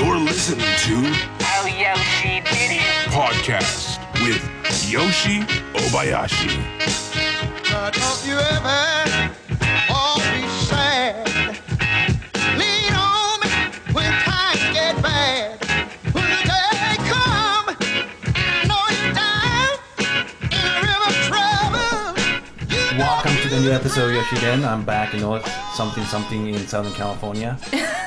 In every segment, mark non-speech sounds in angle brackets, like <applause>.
You're listening to Oh, Yoshi did it. Podcast with Yoshi Obayashi. Now, don't you ever all be sad. Lean on me when times get bad. When the day come, know you're down in a river of trouble. You Welcome to the new episode of Yoshiden. I'm back in North something something in Southern California <laughs>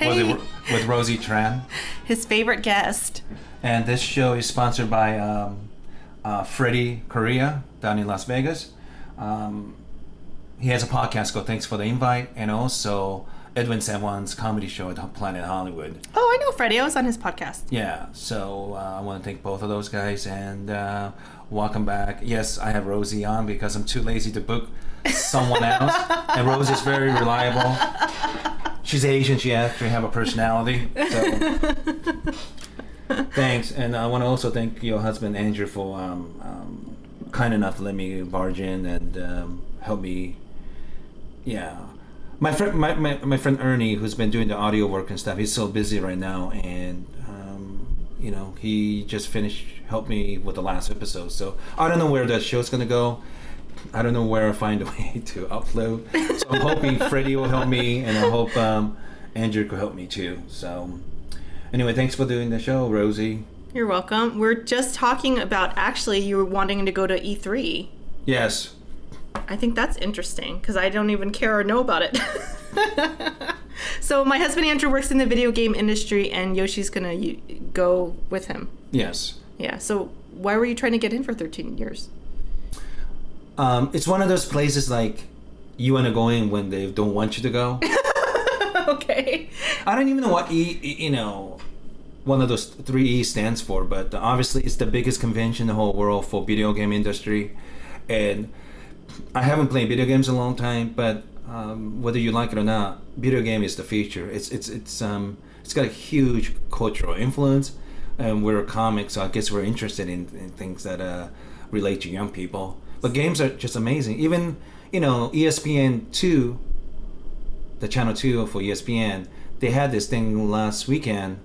with, with Rosie Tran. his favorite guest. And this show is sponsored by um, uh, Freddie Correa down in Las Vegas. Um, he has a podcast called Thanks for the Invite and also Edwin San Juan's comedy show at Planet Hollywood. Oh, I know Freddie. I was on his podcast. Yeah, so uh, I want to thank both of those guys and uh, welcome back. Yes, I have Rosie on because I'm too lazy to book someone else, and Rose is very reliable. She's Asian. She actually have a personality. So thanks, and I want to also thank your husband Andrew for um, um, kind enough to let me barge in and um, help me. Yeah. My friend, my, my, my friend Ernie, who's been doing the audio work and stuff, he's so busy right now, and um, you know he just finished helped me with the last episode. So I don't know where that show's gonna go. I don't know where I find a <laughs> way to upload. So I'm hoping Freddie will help me, and I hope um, Andrew could help me too. So anyway, thanks for doing the show, Rosie. You're welcome. We're just talking about actually you were wanting to go to E3. Yes. I think that's interesting because I don't even care or know about it. <laughs> so my husband Andrew works in the video game industry, and Yoshi's gonna y- go with him. Yes. Yeah. So why were you trying to get in for 13 years? Um, it's one of those places like you want to go in when they don't want you to go. <laughs> okay. I don't even know what E, you know, one of those three E stands for, but obviously it's the biggest convention in the whole world for video game industry, and I haven't played video games in a long time, but um, whether you like it or not, video game is the future. It's it's it's um it's got a huge cultural influence, and we're a comic, so I guess we're interested in, in things that uh, relate to young people. But games are just amazing. Even you know ESPN two the channel 2 for ESPN, they had this thing last weekend,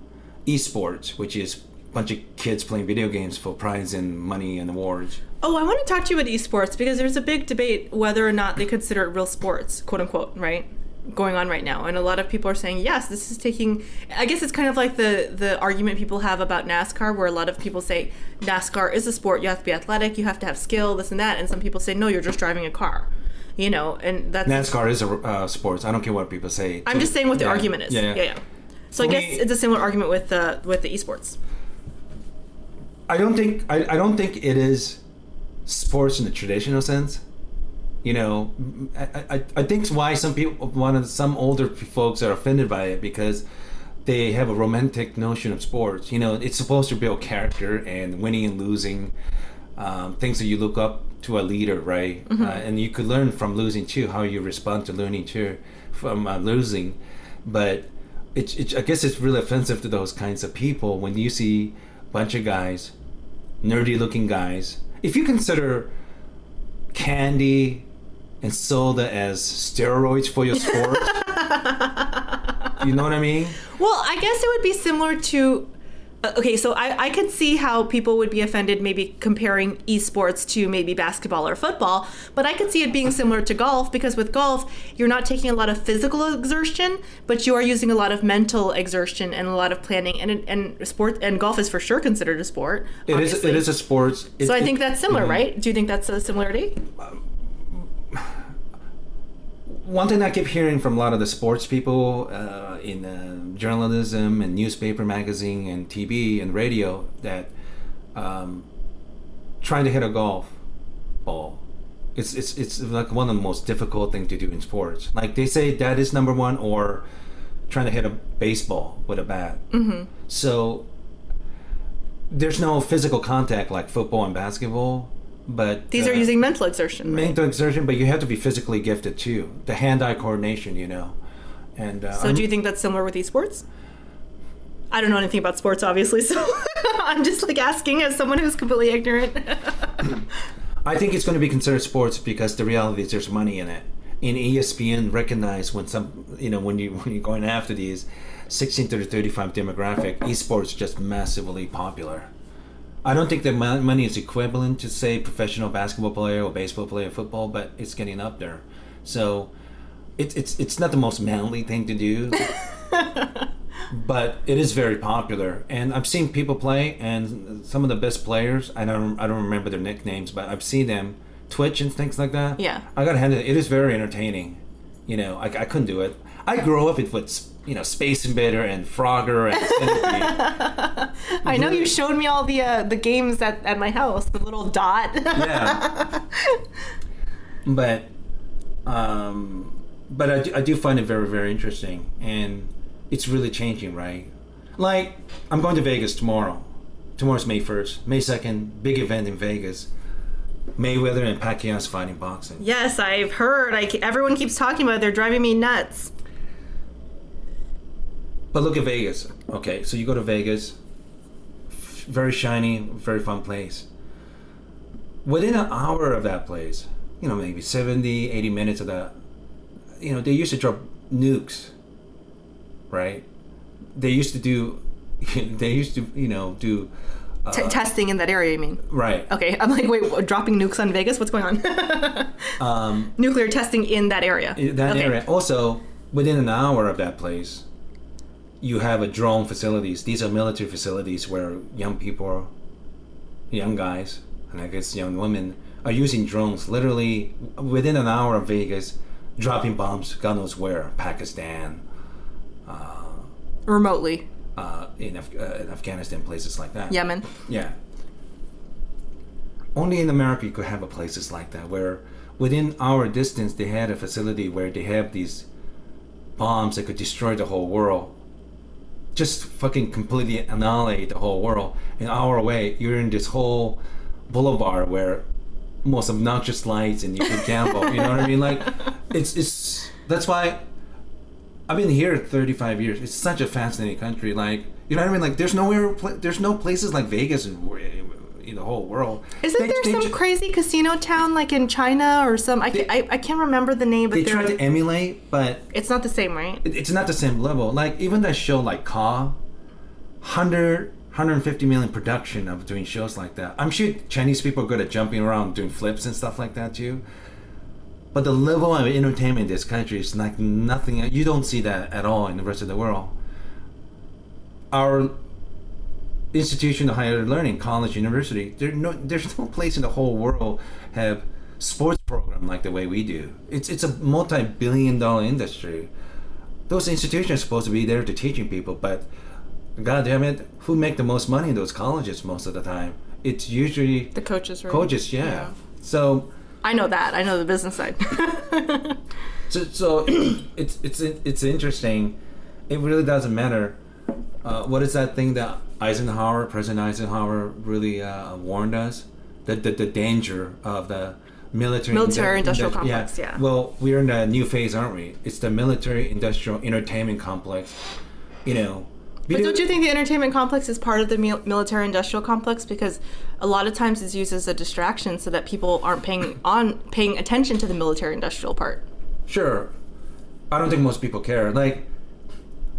esports, which is a bunch of kids playing video games for prize and money and awards. Oh, I want to talk to you about esports because there's a big debate whether or not they consider it real sports, quote unquote, right? Going on right now, and a lot of people are saying yes. This is taking. I guess it's kind of like the the argument people have about NASCAR, where a lot of people say NASCAR is a sport. You have to be athletic, you have to have skill, this and that, and some people say no, you're just driving a car. You know, and that's. NASCAR is a uh, sports. I don't care what people say. I'm just saying what the Yeah. argument is. Yeah, Yeah, yeah. yeah. So I guess it's a similar argument with the with the esports. I don't think I, I don't think it is sports in the traditional sense. You know, I, I, I think why some people, one of some older folks are offended by it because they have a romantic notion of sports. You know, it's supposed to build character and winning and losing, um, things that you look up to a leader, right? Uh, and you could learn from losing too, how you respond to learning too, from uh, losing. But it's, it's, I guess it's really offensive to those kinds of people when you see a bunch of guys, nerdy looking guys. If you consider candy and sold as steroids for your sport, <laughs> you know what I mean? Well, I guess it would be similar to. uh, Okay, so I, I could see how people would be offended maybe comparing esports to maybe basketball or football, but I could see it being similar to golf because with golf, you're not taking a lot of physical exertion, but you are using a lot of mental exertion and a lot of planning. And and sport and golf is for sure considered a sport. It is. It is a sport. It- So I it- think that's similar, Mhm. right? Do you think that's a similarity? One thing I keep hearing from a lot of the sports people uh, in uh, journalism and newspaper, magazine, and TV and radio that um, trying to hit a golf ball, it's, it's it's like one of the most difficult thing to do in sports. Like they say that is number one, or trying to hit a baseball with a bat. Mm-hmm. So there's no physical contact like football and basketball. But These uh, are using mental exertion. Right? mental exertion, but you have to be physically gifted too. The hand-eye coordination, you know. And uh, So I'm- do you think that's similar with esports? I don't know anything about sports, obviously, <laughs> so I'm just like asking as someone who's completely ignorant. <laughs> I think it's going to be considered sports because the reality is there's money in it. E ESPN recognize when some, you know, when you <laughs> when you're going after these, 16 to 35 demographic, esports just massively popular. I don't think that money is equivalent to say professional basketball player or baseball player, or football, but it's getting up there. So it's it's it's not the most manly thing to do, <laughs> but it is very popular. And I've seen people play, and some of the best players. I don't I don't remember their nicknames, but I've seen them Twitch and things like that. Yeah. I got to hand it. It is very entertaining. You know, I, I couldn't do it. I grew up with you know Space Invader and Frogger and <laughs> Centipede. I know you showed me all the uh, the games at, at my house, the little dot. yeah. But, um, but I do, I do find it very very interesting, and it's really changing, right? Like I'm going to Vegas tomorrow. Tomorrow's May first, May second, big event in Vegas. Mayweather and Pacquiao's fighting boxing. yes, I've heard. I, everyone keeps talking about it. They're driving me nuts. But look at Vegas. Okay, so you go to Vegas, very shiny, very fun place. Within an hour of that place, you know, maybe 70, 80 minutes of that, you know, they used to drop nukes, right? They used to do, <laughs> they used to, you know, do, T- testing in that area, you mean? right. Okay, I'm like, wait, what, dropping nukes on Vegas? What's going on? Um, <laughs> Nuclear testing in that area. that Okay. area. Also, within an hour of that place, you have a drone facilities. These are military facilities where young people, young guys, and I guess young women are using drones. Literally within an hour of Vegas, dropping bombs. God knows where, Pakistan, Remotely. uh, in, Af- uh, in Afghanistan, places like that. Yemen. Yeah. Only in America you could have a places like that where within our distance they had a facility where they have these bombs that could destroy the whole world. Just fucking completely annihilate the whole world. An hour away, you're in this whole boulevard where most obnoxious lights and you can gamble. you know what I mean? Like, it's it's that's why I've been here 35 years. It's such a fascinating country. Like, you know what I mean? Like, there's nowhere, there's no places like Vegas the whole world. Isn't They- there they some ju- crazy casino town like in China or some? I, They- can't, I, I can't remember the name, but They try to emulate, but it's not the same, right? it- it's not the same level. Like, even that show like Ka, 100, 150 million production of doing shows like that. I'm sure Chinese people are good at jumping around, doing flips and stuff like that too. But the level of entertainment in this country is like nothing. You don't see that at all in the rest of the world. Our institution of higher learning, college, university, there no, there's no place in the whole world have sports program like the way we do. It's it's a multi-billion-dollar industry. Those institutions are supposed to be there to teaching people, but God damn it, who make the most money in those colleges most of the time? It's usually The coaches, right? coaches, yeah. So I know that. I know the business side. <laughs> So, so <clears throat> it's it's it's interesting. It really doesn't matter. Uh, what is that thing that Eisenhower, President Eisenhower, really uh, warned us? The, the the danger of the military Military industrial industri- complex, yeah. Well, we're in a new phase, aren't we? It's the military industrial entertainment complex. You know. But don't you think the entertainment complex is part of the military industrial complex because a lot of times it's used as a distraction so that people aren't paying <coughs> on paying attention to the military industrial part. Sure. I don't think most people care. Like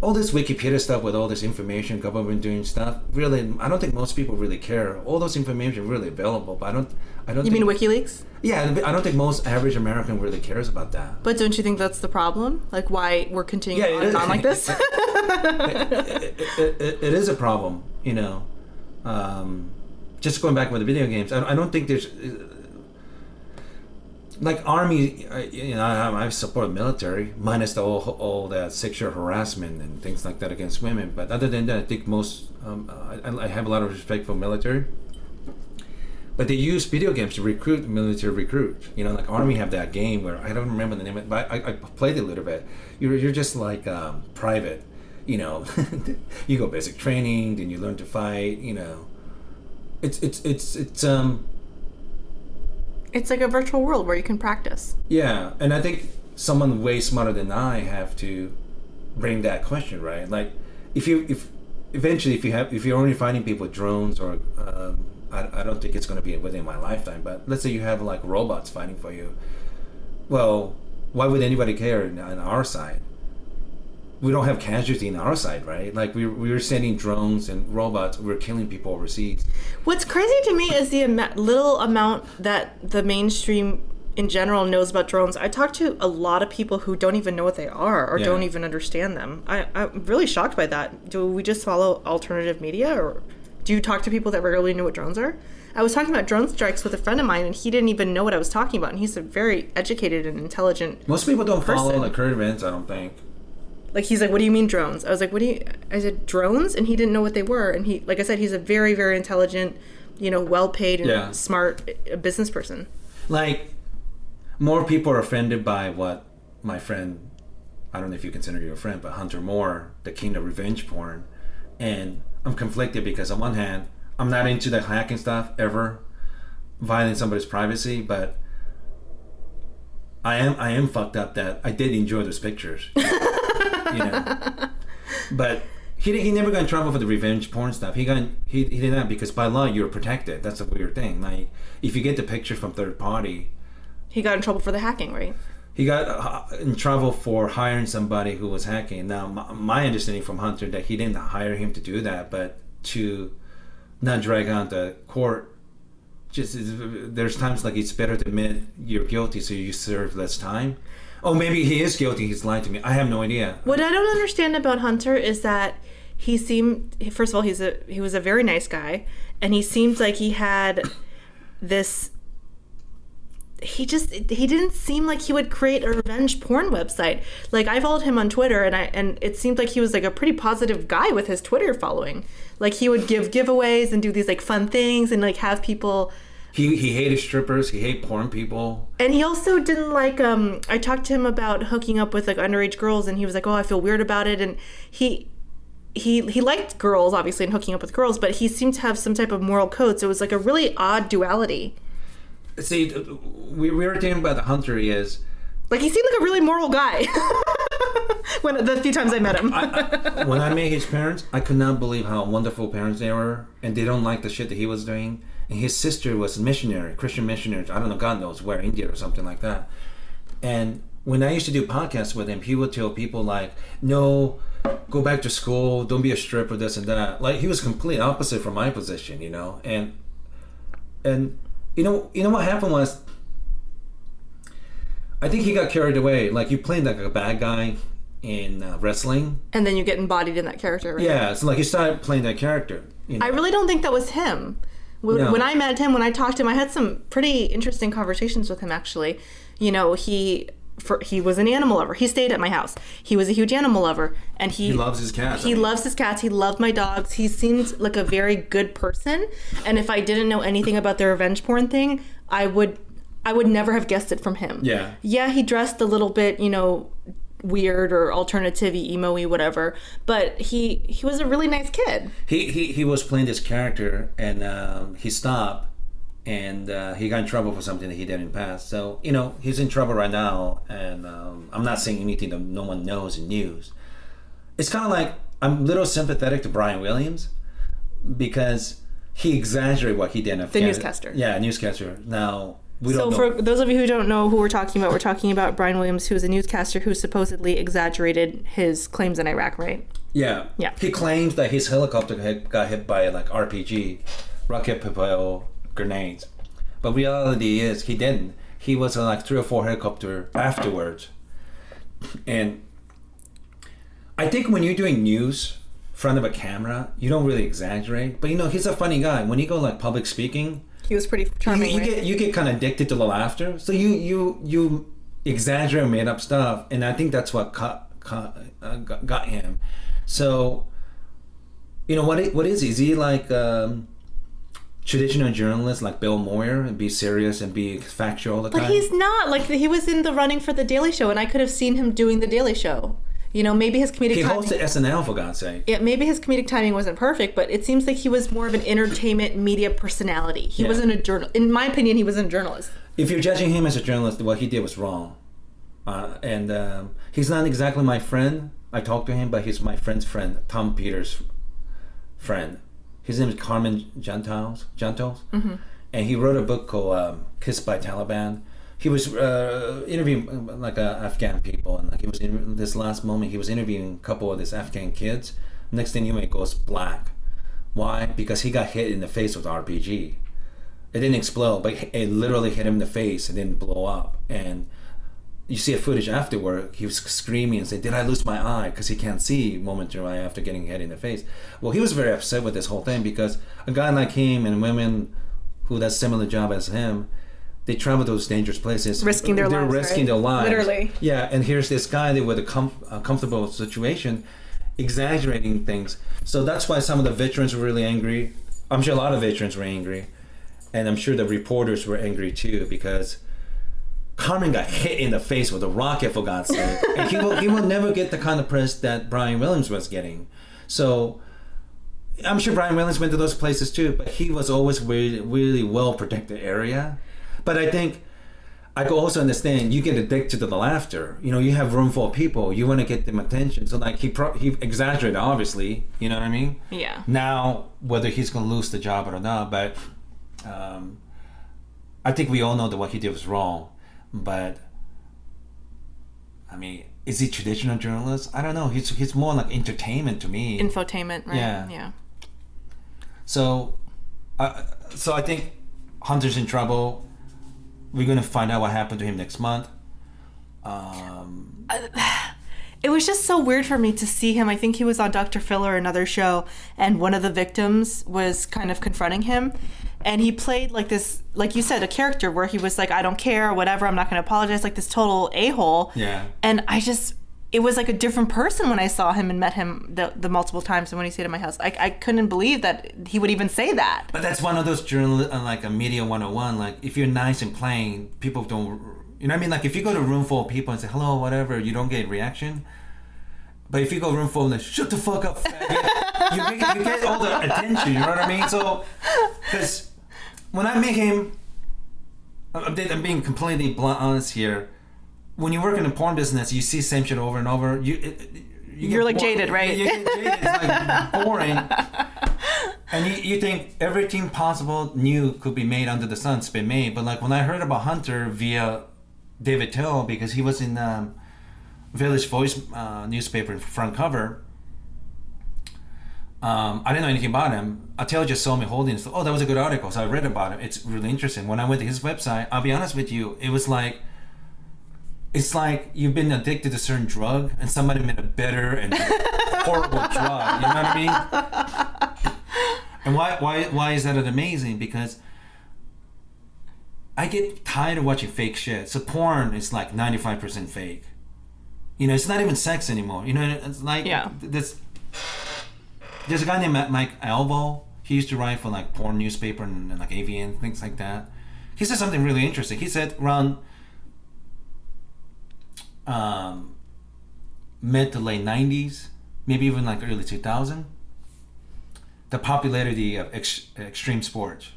all this Wikipedia stuff with all this information, government doing stuff. Really, I don't think most people really care. All those information really available, but I don't. I don't. You mean WikiLeaks? Yeah, I don't think most average American really cares about that. But don't you think that's the problem? Like why we're continuing Yeah, on is. on like this? <laughs> it, it, it, it is a problem, you know. Um, just going back with the video games, I, I don't think there's like army. You know, I, support military minus the all, all that sexual harassment and things like that against women. But other than that, I think most um, I, I have a lot of respect for military. But they use video games to recruit military recruits. You know, like Army have that game where I don't remember the name of it, but I, I played it a little bit. You're, you're just like um, private, you know. <laughs> you go basic training, then you learn to fight. You know, it's it's it's it's um it's like a virtual world where you can practice. yeah, and I think someone way smarter than I have to bring that question right. Like, if you if eventually if you have if you're only fighting people with drones or um, I, I don't think it's going to be within my lifetime. But let's say you have like robots fighting for you. Well, why would anybody care on our side? We don't have casualty in our side, right? Like we we were sending drones and robots, we are killing people overseas. What's crazy to me is the ama- little amount that the mainstream in general knows about drones. I talk to a lot of people who don't even know what they are or Yeah. don't even understand them. I, I'm really shocked by that. Do we just follow alternative media or do you talk to people that regularly know what drones are? I was talking about drone strikes with a friend of mine and he didn't even know what I was talking about. And he's a very educated and intelligent. Most people don't follow the current events, I don't think. Like he's like, "What do you mean drones?" I was like, "What do you?" I said, "Drones," and he didn't know what they were. And he, like I said, he's a very, very intelligent, you know, well-paid and Yeah. smart uh, business person. Like more people are offended by what my friend I don't know if you consider you a friend, but Hunter Moore, the king of revenge porn. And I'm conflicted because on one hand, I'm not into the hacking stuff ever, violating somebody's privacy, but I am I am fucked up that I did enjoy those pictures. <laughs> you know. <laughs> But he, he never got in trouble for the revenge porn stuff. He got he, he did that because by law you're protected. That's a weird thing. Like if you get the picture from third party, He got in trouble for the hacking, right? he got uh, in trouble for hiring somebody who was hacking. Now, my, my understanding from Hunter that he didn't hire him to do that, but to not drag on the court. Just there's times like it's better to admit you're guilty, so you serve less time. Oh, maybe he is guilty. He's lying to me. I have no idea. What I don't understand about Hunter is that he seemed first of all he's a he was a very nice guy and he seemed like he had this he just he didn't seem like he would create a revenge porn website. Like I followed him on Twitter and I and it seemed like he was like a pretty positive guy with his Twitter following. Like he would give giveaways and do these like fun things and like have people He he hated strippers. He hated porn people. and he also didn't like um I talked to him about hooking up with like underage girls and he was like, "Oh, I feel weird about it." And he he he liked girls obviously and hooking up with girls, but he seemed to have some type of moral code. So it was like a really odd duality. See, we, we were talking about the Hunter he is Like he seemed like a really moral guy. <laughs> when the few times I met him. when I met his parents, I could not believe how wonderful parents they were, and they don't like the shit that he was doing. And his sister was a missionary, Christian missionary. I don't know, God knows where, India or something like that. And when I used to do podcasts with him, he would tell people like, "No, go back to school. Don't be a stripper. This and that." Like he was complete opposite from my position, you know. And and you know, you know what happened was, I think he got carried away. Like you playing like a bad guy in uh, wrestling. and then you get embodied in that character. Right? Yeah, so like he started playing that character. You know? I really don't think that was him. When, No. when I met him, when I talked to him, I had some pretty interesting conversations with him. Actually, you know, he for, he was an animal lover. He stayed at my house. He was a huge animal lover, and he he loves his cats. I he mean, loves his cats. He loved my dogs. He seemed like a very good person. And if I didn't know anything about the revenge porn thing, I would I would never have guessed it from him. Yeah. Yeah, he dressed a little bit, you know, weird or alternative emo-y, whatever. But he he was a really nice kid. He, he he was playing this character and um, he stopped and uh, he got in trouble for something that he did in the past. So you know he's in trouble right now, and um, I'm not saying anything that no one knows in news. It's kind of like I'm a little sympathetic to Brian Williams because he exaggerated what he did in The Afghanistan. newscaster. Yeah, newscaster. Now we So for those of you who don't know who we're talking about, we're talking about Brian Williams, who is a newscaster who supposedly exaggerated his claims in Iraq, right? Yeah. Yeah. He claims that his helicopter hit, got hit by like RPG, rocket propelled grenades. But reality is he didn't. He was on like three or four helicopter afterwards. And I think when you're doing news front of a camera, you don't really exaggerate. But you know, he's a funny guy. When you go like public speaking, He was pretty you, charming. you right? get you get kind of addicted to the laughter. So you you you exaggerate made up stuff, and I think that's what caught, caught, uh, got, him. So you know what? What is he? Is he like um, traditional journalist like Bill Moyer and be serious and be factual all the But time? he's not. Like he was in the running for the Daily Show, and I could have seen him doing the Daily Show. You know, maybe his comedic he timing. hosted SNL for God's sake. yeah, maybe his comedic timing wasn't perfect, but it seems like he was more of an entertainment media personality. He Yeah. wasn't a journal. In my opinion, he wasn't a journalist. if you're judging him as a journalist, what he did was wrong. Uh, and um, he's not exactly my friend. I talked to him, but he's my friend's friend, Tom Peters' friend. His name is Carmen Gentiles, Gentiles. And he wrote a book called um, Kissed by Taliban. He was uh, interviewing uh, like uh, Afghan people, and like he was in this last moment, he was interviewing a couple of these Afghan kids. Next thing you know, it goes black. Why? Because he got hit in the face with RPG. It didn't explode, but it literally hit him in the face and didn't blow up. And you see a footage afterward, he was screaming and saying, "Did I lose my eye?" Because he can't see momentarily after getting hit in the face. Well, he was very upset with this whole thing because a guy like him and women who does similar job as him, they travel those dangerous places, Risking their They're lives, risking right? their lives. Literally. Yeah, and here's this guy that with a, com- a comfortable situation, exaggerating things. So that's why some of the veterans were really angry. I'm sure a lot of veterans were angry, and I'm sure the reporters were angry too because Carmen got hit in the face with a rocket for God's sake, <laughs> and he will he will never get the kind of press that Brian Williams was getting. So. I'm sure Brian Williams went to those places too, but he was always really, really well protected area. But I think I could also understand you get addicted to the laughter. You know, you have room for people, you want to get them attention. So like he pro- he exaggerated, obviously. You know what I mean? Yeah. Now whether he's gonna lose the job or not, but um, I think we all know that what he did was wrong. But I mean, is he traditional journalist? I don't know. He's he's more like entertainment to me. Infotainment, right? Yeah. Yeah. So, uh, so I think Hunter's in trouble. We're gonna find out what happened to him next month. Um, <sighs> It was just so weird for me to see him. I think he was on Dr. Phil or another show, and one of the victims was kind of confronting him. And he played like this, like you said, a character where he was like, I don't care, whatever, I'm not going to apologize, like this total a hole. Yeah. And I just, it was like a different person when I saw him and met him the, the multiple times and when he stayed at my house. I, I couldn't believe that he would even say that. but that's one of those journal, uh, like a media 101. Like if you're nice and plain, people don't. You know what I mean? Like if you go to a room full of people and say hello, whatever, you don't get a reaction. But if you go room full and like shut the fuck up, faggot," you, get, you get all the attention. You know what I mean? So, because when I met him, I'm, I'm being completely blunt honest here. When you work in the porn business, you see same shit over and over. You, it, you You're, like, jaded, right? You get jaded. It's like <laughs> boring. And you, you think everything possible new could be made under the sun. It's been made. But like when I heard about Hunter via David Till, because he was in um, Village Voice uh, newspaper front cover, um, I didn't know anything about him. Attila just saw me holding it. So, oh, that was a good article. So I read about him. It's really interesting. When I went to his website, I'll be honest with you, it was like, it's like you've been addicted to a certain drug and somebody made a better and <laughs> horrible drug. You know what I mean? And why, why, why is that amazing? Because I get tired of watching fake shit. So porn is like 95% fake. You know, it's not even sex anymore. You know, it's like Yeah. this. There's a guy named Mike Alvo. He used to write for like porn newspaper and, and like AVN things like that. He said something really interesting. He said around um, mid to late '90s, maybe even like early 2000, the popularity of ex- extreme sports,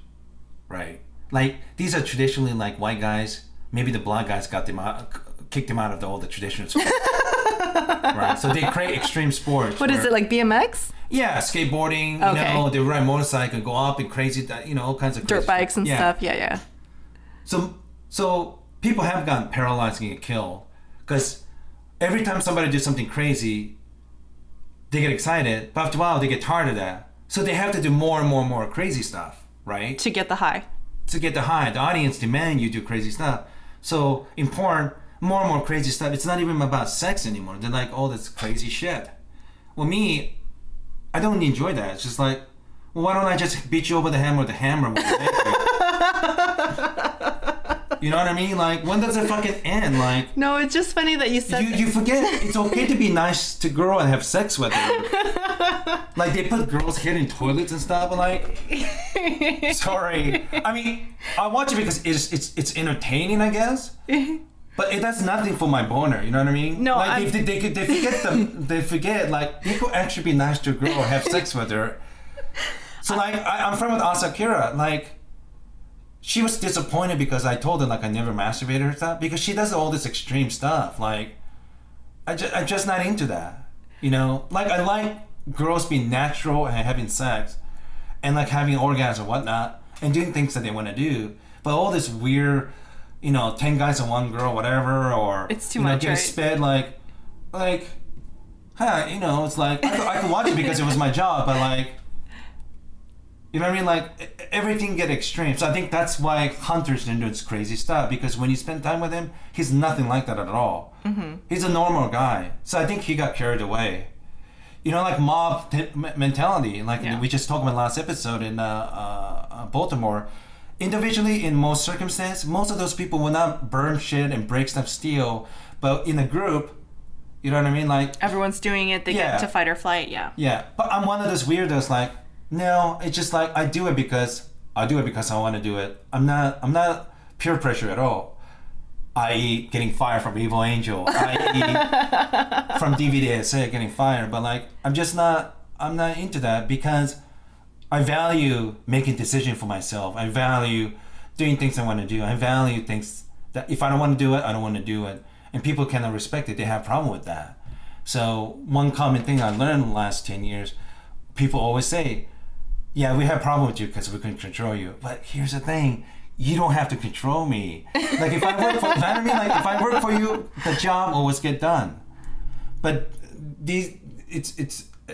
right? Like these are traditionally like white guys. Maybe the black guys got them out, kicked them out of the, all the traditional sports. <laughs> right. So they create extreme sports. What is where- it, like BMX? Yeah, skateboarding. You Okay. know, they ride motorcycle, go up and crazy. You know, all kinds of Dirt crazy bikes and Yeah. stuff. Yeah, yeah. So, so people have gotten paralyzed and get killed because every time somebody does something crazy, they get excited, but after a while they get tired of that. So they have to do more and more and more crazy stuff, right? To get the high. to get the high. The audience demand you do crazy stuff. So in porn, more and more crazy stuff. It's not even about sex anymore. They're like, oh, this crazy shit. Well, me, I don't enjoy that. It's just like, well, why don't I just beat you over the head with a hammer? With naked? <laughs> you know what I mean? Like, when does it fucking end? Like, No, it's just funny that you said you, you forget it's okay to be nice to girl and have sex with her. <laughs> like they put girls' head in toilets and stuff. And like, <laughs> sorry. I mean, I watch it because it's it's it's entertaining, I guess. But it does nothing for my boner. You know what I mean? No, like I'm- they, they, they, they forget them. They forget like you could actually be nice to a girl or have sex with her. So like I, I'm friends with Asa Akira. Like she was disappointed because I told her like I never masturbated her stuff because she does all this extreme stuff. Like I just I'm just not into that. You know, like I like girls being natural and having sex, and like having orgasms or whatnot, and doing things that they want to do. But all this weird, you know, ten guys and one girl, whatever, or It's too you know, much, get right? sped like, like, huh? You know, it's like I, could- I could watch it because it was my job, but like, you know what I mean? Like everything get extreme. So I think that's why Hunter's into this crazy stuff because when you spend time with him, he's nothing like that at all. Mm-hmm. He's a normal guy. So I think he got carried away. You know, like mob t- mentality, like Yeah. we just talked about last episode in uh, uh, uh, Baltimore. Individually, in most circumstances, most of those people will not burn shit and break stuff, steal. But in a group, you know what I mean? Like Everyone's doing it. They Yeah. get to fight or flight. Yeah. yeah, but I'm one of those weirdos. Like, no, it's just like I do it because I do it because I want to do it. I'm not. I'm not peer pressure at all. I.e., getting fired from Evil Angel. I.e., <laughs> from DVDSA getting fired. But like, I'm just not. I'm not into that because I value making decisions for myself. I value doing things I want to do. I value things that if I don't want to do it, I don't want to do it. And people cannot respect it. They have a problem with that. So one common thing I learned in the last 10 years, people always say, yeah, we have a problem with you because we couldn't control you. But here's the thing. You don't have to control me. Like if I work for, you know I mean? Like if I work for you, the job always get done. But these, it's, it's, uh,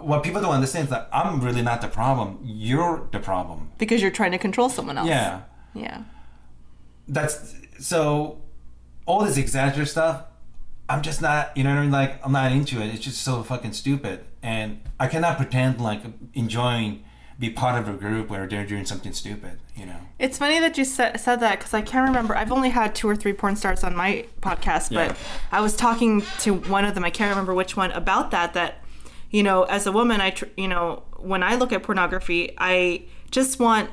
what people don't understand is that I'm really not the problem. You're the problem. Because you're trying to control someone else. Yeah. Yeah. That's so all this exaggerated stuff. I'm just not, you know what I mean? Like I'm not into it. It's just so fucking stupid, and I cannot pretend like enjoying be part of a group where they're doing something stupid. You know? It's funny that you said, said that because I can't remember. I've only had two or three porn stars on my podcast, Yeah. but I was talking to one of them. I can't remember which one about that. That you know, as a woman, I tr- you know when I look at pornography, I just want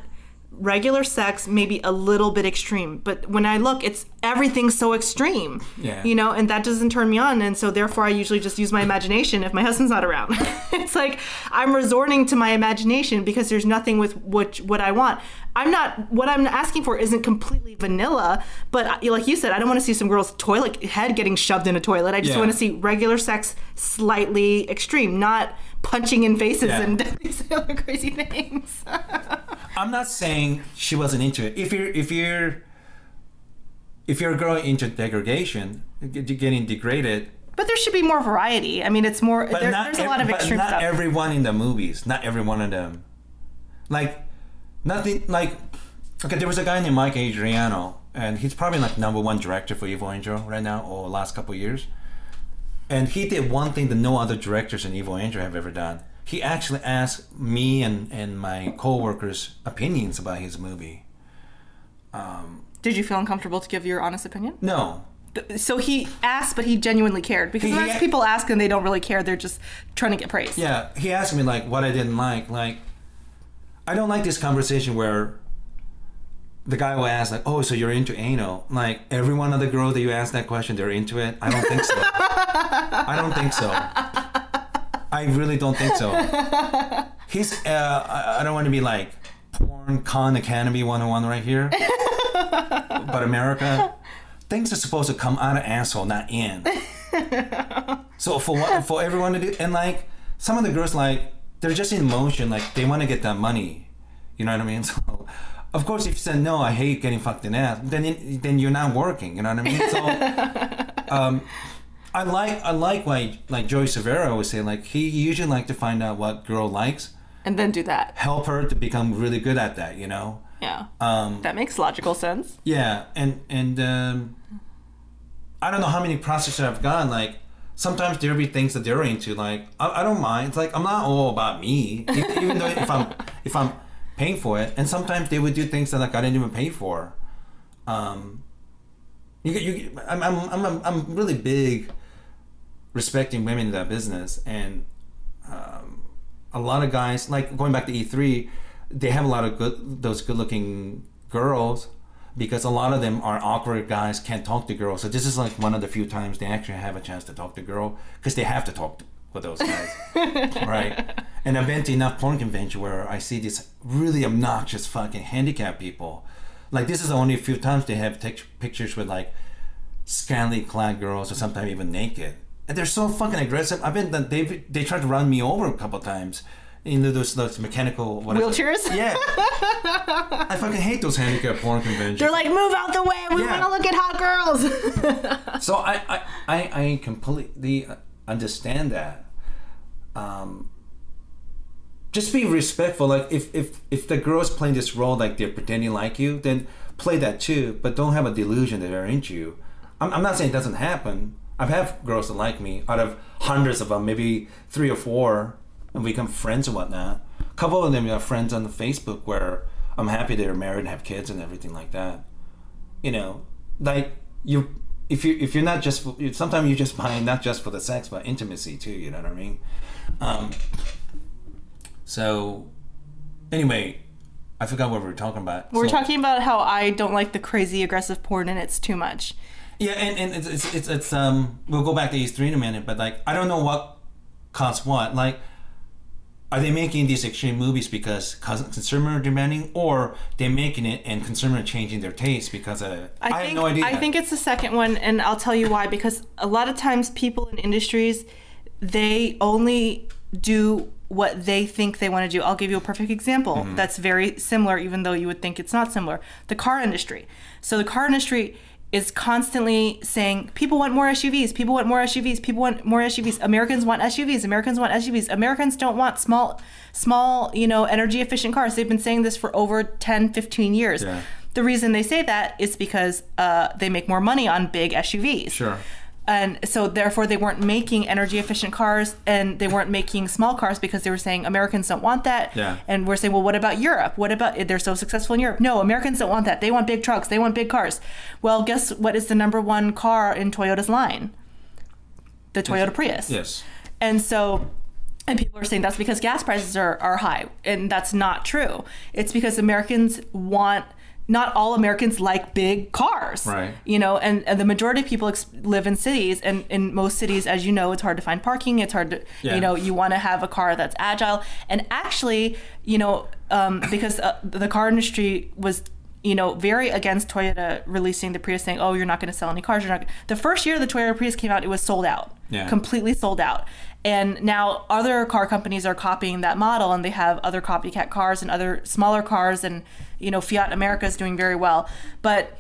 regular sex, maybe a little bit extreme. But when I look, it's everything's so extreme. Yeah. You know, and that doesn't turn me on. And so therefore, I usually just use my imagination if my husband's not around. <laughs> it's like I'm resorting to my imagination because there's nothing with what what I want. I'm not what I'm asking for isn't completely vanilla, but I- like you said, I don't want to see some girl's toilet head getting shoved in a toilet. I just Yeah. want to see regular sex, slightly extreme, not punching in faces Yeah. and <laughs> other crazy things. <laughs> I'm not saying she wasn't into it. If you're if you're if you're a girl into degradation, getting degraded, but there should be more variety. I mean, it's more. but There, not there's a lot of extreme not stuff. everyone in the movies. Not every one of them. Like nothing. Like okay, there was a guy named Mike Adriano, and he's probably like number one director for Evil Angel right now, or last couple of years. And he did one thing that no other directors in Evil Angel have ever done. He actually asked me and, and my coworkers opinions about his movie. Um, Did you feel uncomfortable to give your honest opinion? No, So he asked, but he genuinely cared because He- sometimes he- people ask and they don't really care. They're just trying to get praise. Yeah, he asked me like what I didn't like. Like, I don't like this conversation where the guy will ask like, "Oh, so you're into anal?" Like every one of the girls that you ask that question, they're into it. I don't think so. <laughs> I don't think so. I really don't think so. <laughs> He's. Uh, I, I don't want to be like porn con academy 101 right here, <laughs> but America. Things are supposed to come out of asshole, not in. So for what for everyone to do and like some of the girls like they're just in motion, like they want to get that money. You know what I mean? <laughs> So of course if you said no, I hate getting fucked in ass, then then you're not working, you know what I mean? So um I like I like like like Joey Silvera would say like he usually like to find out what girl likes, And then do that. help her to become really good at that, you know? Yeah. Um that makes logical sense. yeah, and and um, I don't know how many processes I've gone. Like sometimes there'll be things that they're into. Like I, I don't mind. It's like I'm not all about me, even though if I'm <laughs> if I'm paying for it. And sometimes they would do things that like I didn't even pay for. Um, you you I'm I'm I'm I'm really big respecting women in that business. And um, a lot of guys like going back to E3 they have a lot of good those good looking girls because a lot of them are awkward guys can't talk to girls. So this is like one of the few times they actually have a chance to talk to girl because they have to talk to, with those guys <laughs> right? And I've been to enough porn convention where I see these really obnoxious fucking handicapped people. Like this is the only few times they have tic- pictures with like scantily clad girls or sometimes even naked. And they're so fucking aggressive. I've been they they tried to run me over a couple times You know those those mechanical what is it? Wheelchairs? Yeah. <laughs> I fucking hate those handicap porn conventions. They're like, move out the way. We Yeah. want to look at hot girls. <laughs> So I, I, I, I completely understand that. Um, just be respectful. Like if, if if the girls playing this role like they're pretending like you, then play that too. But don't have a delusion that they're into you. I'm, I'm not saying it doesn't happen. I've had girls that like me out of hundreds of them, maybe three or four, and we become friends and whatnot. A couple of them are friends on the Facebook where I'm happy they're married and have kids and everything like that you know, like you if you if you're not just sometimes you're just buying not just for the sex but intimacy too. You know what I mean? Um, so anyway, I forgot what we were talking about. We're So- talking about how I don't like the crazy aggressive porn and it's too much. Yeah, and, and it's, it's it's it's um we'll go back to E3 in a minute, but like I don't know what costs what. Like, are they making these extreme movies because cons- consumer are demanding, or they're making it and consumer are changing their taste because uh, I, I, have think, no idea. I think it's the second one, and I'll tell you why. Because a lot of times, people in industries, they only do what they think they want to do. I'll give you a perfect example Mm-hmm. that's very similar, even though you would think it's not similar. The car industry. So the car industry is constantly saying people want more SUVs, people want more SUVs, people want more SUVs. Americans want SUVs, Americans want SUVs. Americans don't want small small, you know, energy efficient cars. They've been saying this for over 10, 15 years. Yeah. The reason they say that is because uh, they make more money on big SUVs. Sure. And so therefore they weren't making energy efficient cars and they weren't making small cars because they were saying Americans don't want that. Yeah. And we're saying, well, what about Europe? What about they're so successful in Europe? No, Americans don't want that. They want big trucks. They want big cars. Well, guess what is the number one car in Toyota's line? The Toyota Prius. yes. And so, and people are saying that's because gas prices are, are high. And that's not true. It's because Americans want, not all Americans like big cars. Right. You know, and, and the majority of people ex- live in cities. And in most cities, as you know, it's hard to find parking. It's hard to, Yeah. you know, you want to have a car that's agile. And actually, you know, um, because uh, the car industry was you know, very against Toyota releasing the Prius, saying, "Oh, you're not going to sell any cars." You're not. The first year the Toyota Prius came out, it was sold out, Yeah. completely sold out. And now other car companies are copying that model, and they have other copycat cars and other smaller cars, and you know, Fiat America is doing very well, but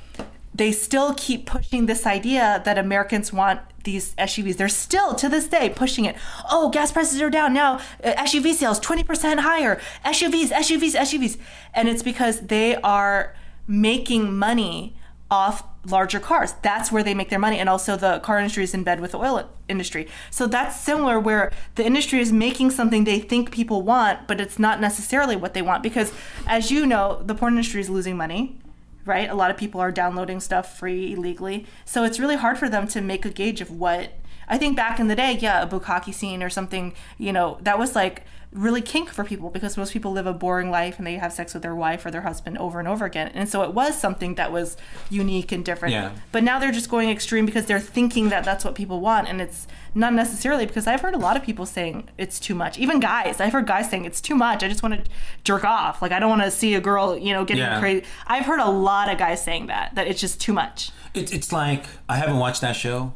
they still keep pushing this idea that Americans want these SUVs. They're still to this day pushing it. Oh, gas prices are down now. Uh, SUV sales 20% higher. SUVs, SUVs, SUVs. And it's because they are making money off larger cars. That's where they make their money. And also the car industry is in bed with the oil industry. So that's similar where the industry is making something they think people want, but it's not necessarily what they want. Because as you know, the porn industry is losing money right? A lot of people are downloading stuff free illegally. So it's really hard for them to make a gauge of what I think back in the day, yeah, a bukkake scene or something, you know, that was like really kink for people because most people live a boring life and they have sex with their wife or their husband over and over again. And so it was something that was unique and different. Yeah. But now they're just going extreme because they're thinking that that's what people want and it's not necessarily because I've heard a lot of people saying it's too much. Even guys, I've heard guys saying it's too much. I just want to jerk off. Like I don't want to see a girl, you know, getting Yeah. crazy. I've heard a lot of guys saying that that it's just too much. It's it's like I haven't watched that show,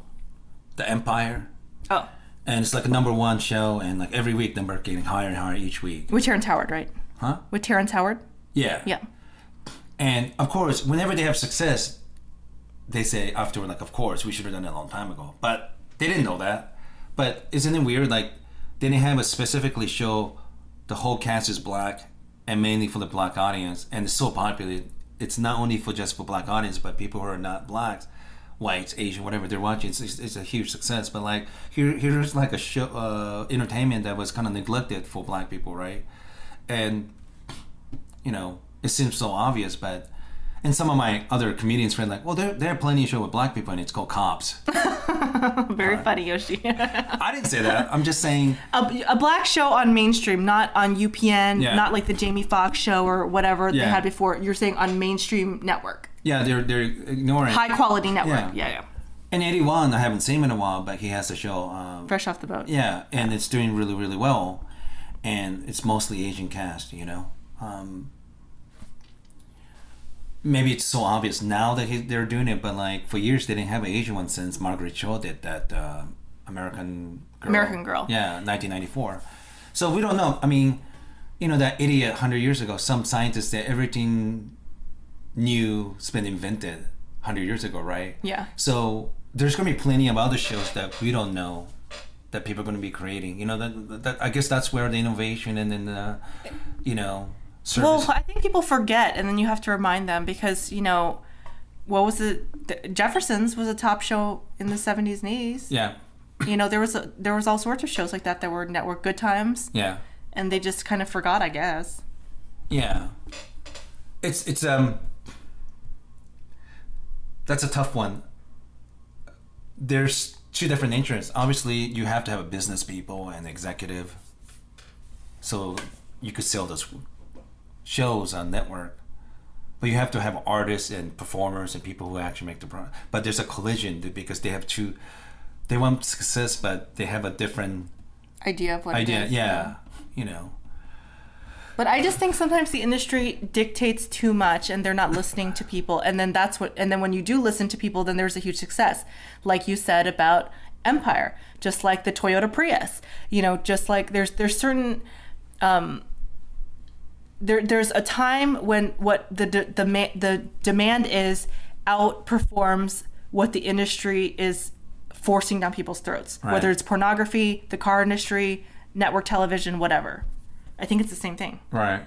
The Empire, Oh, and it's like a number one show, and like every week number getting higher and higher each week. with Terrence Howard, right? Huh? With Terrence Howard? Yeah. Yeah. And of course, whenever they have success, they say afterward, like, of course, we should have done it a long time ago. But they didn't know that. But isn't it weird? Like, they didn't have a specifically show the whole cast is black and mainly for the black audience, and it's so popular. It's not only for just for black audience, but people who are not blacks, whites, Asian, whatever they're watching. It's, it's, it's a huge success. But like here, here's like a show, uh, entertainment that was kind of neglected for black people, right? And you know, it seems so obvious, but and some of my other comedians friends like, well, there there are plenty of show with black people and it's called Cops. <laughs> Very funny, Yoshi. <laughs> I didn't say that. I'm just saying. a, a black show on mainstream, not on UPN, Yeah. not like the Jamie Foxx show or whatever they had before. You're saying on mainstream network, Yeah, they're they're ignoring. high quality network. Yeah. Yeah, yeah. And Eddie Huang, I haven't seen him in a while, but he has a show. Um, Fresh off the boat. yeah, and it's doing really really well, and it's mostly Asian cast. You know. Um, Maybe it's so obvious now that he, they're doing it, but like for years they didn't have an Asian one since Margaret Cho did that uh, American Girl. American Girl. Yeah, 1994. So we don't know. I mean, you know that idiot 100 years ago some scientist said everything new has been invented 100 years ago right Yeah. so there's going to be plenty of other shows that we don't know that people are going to be creating you know that, that i guess that's where the innovation and then the you know Well, I think people forget, and then you have to remind them because you know, what was it? the- Jeffersons was a top show in the '70s and '80s. yeah You know, there was a, there was all sorts of shows like that that were network good times, yeah and they just kind of forgot, I guess. Yeah. It's it's um that's a tough one. There's two different interests. Obviously, you have to have a business people and executive. So you could sell those shows on network. But you have to have artists and performers and people who actually make the product. But there's a collision because they have two they want success but they have a different Idea of what idea. is, Yeah. You know. But I just think sometimes the industry dictates too much and they're not listening to people. And then that's what, and then when you do listen to people, then there's a huge success. Like you said about Empire, just like the Toyota Prius, you know, just like there's, there's certain, um, there, there's a time when what the, the, the, ma- the demand is outperforms what the industry is forcing down people's throats, Right. whether it's pornography, the car industry, network television, whatever. I think it's the same thing. Right.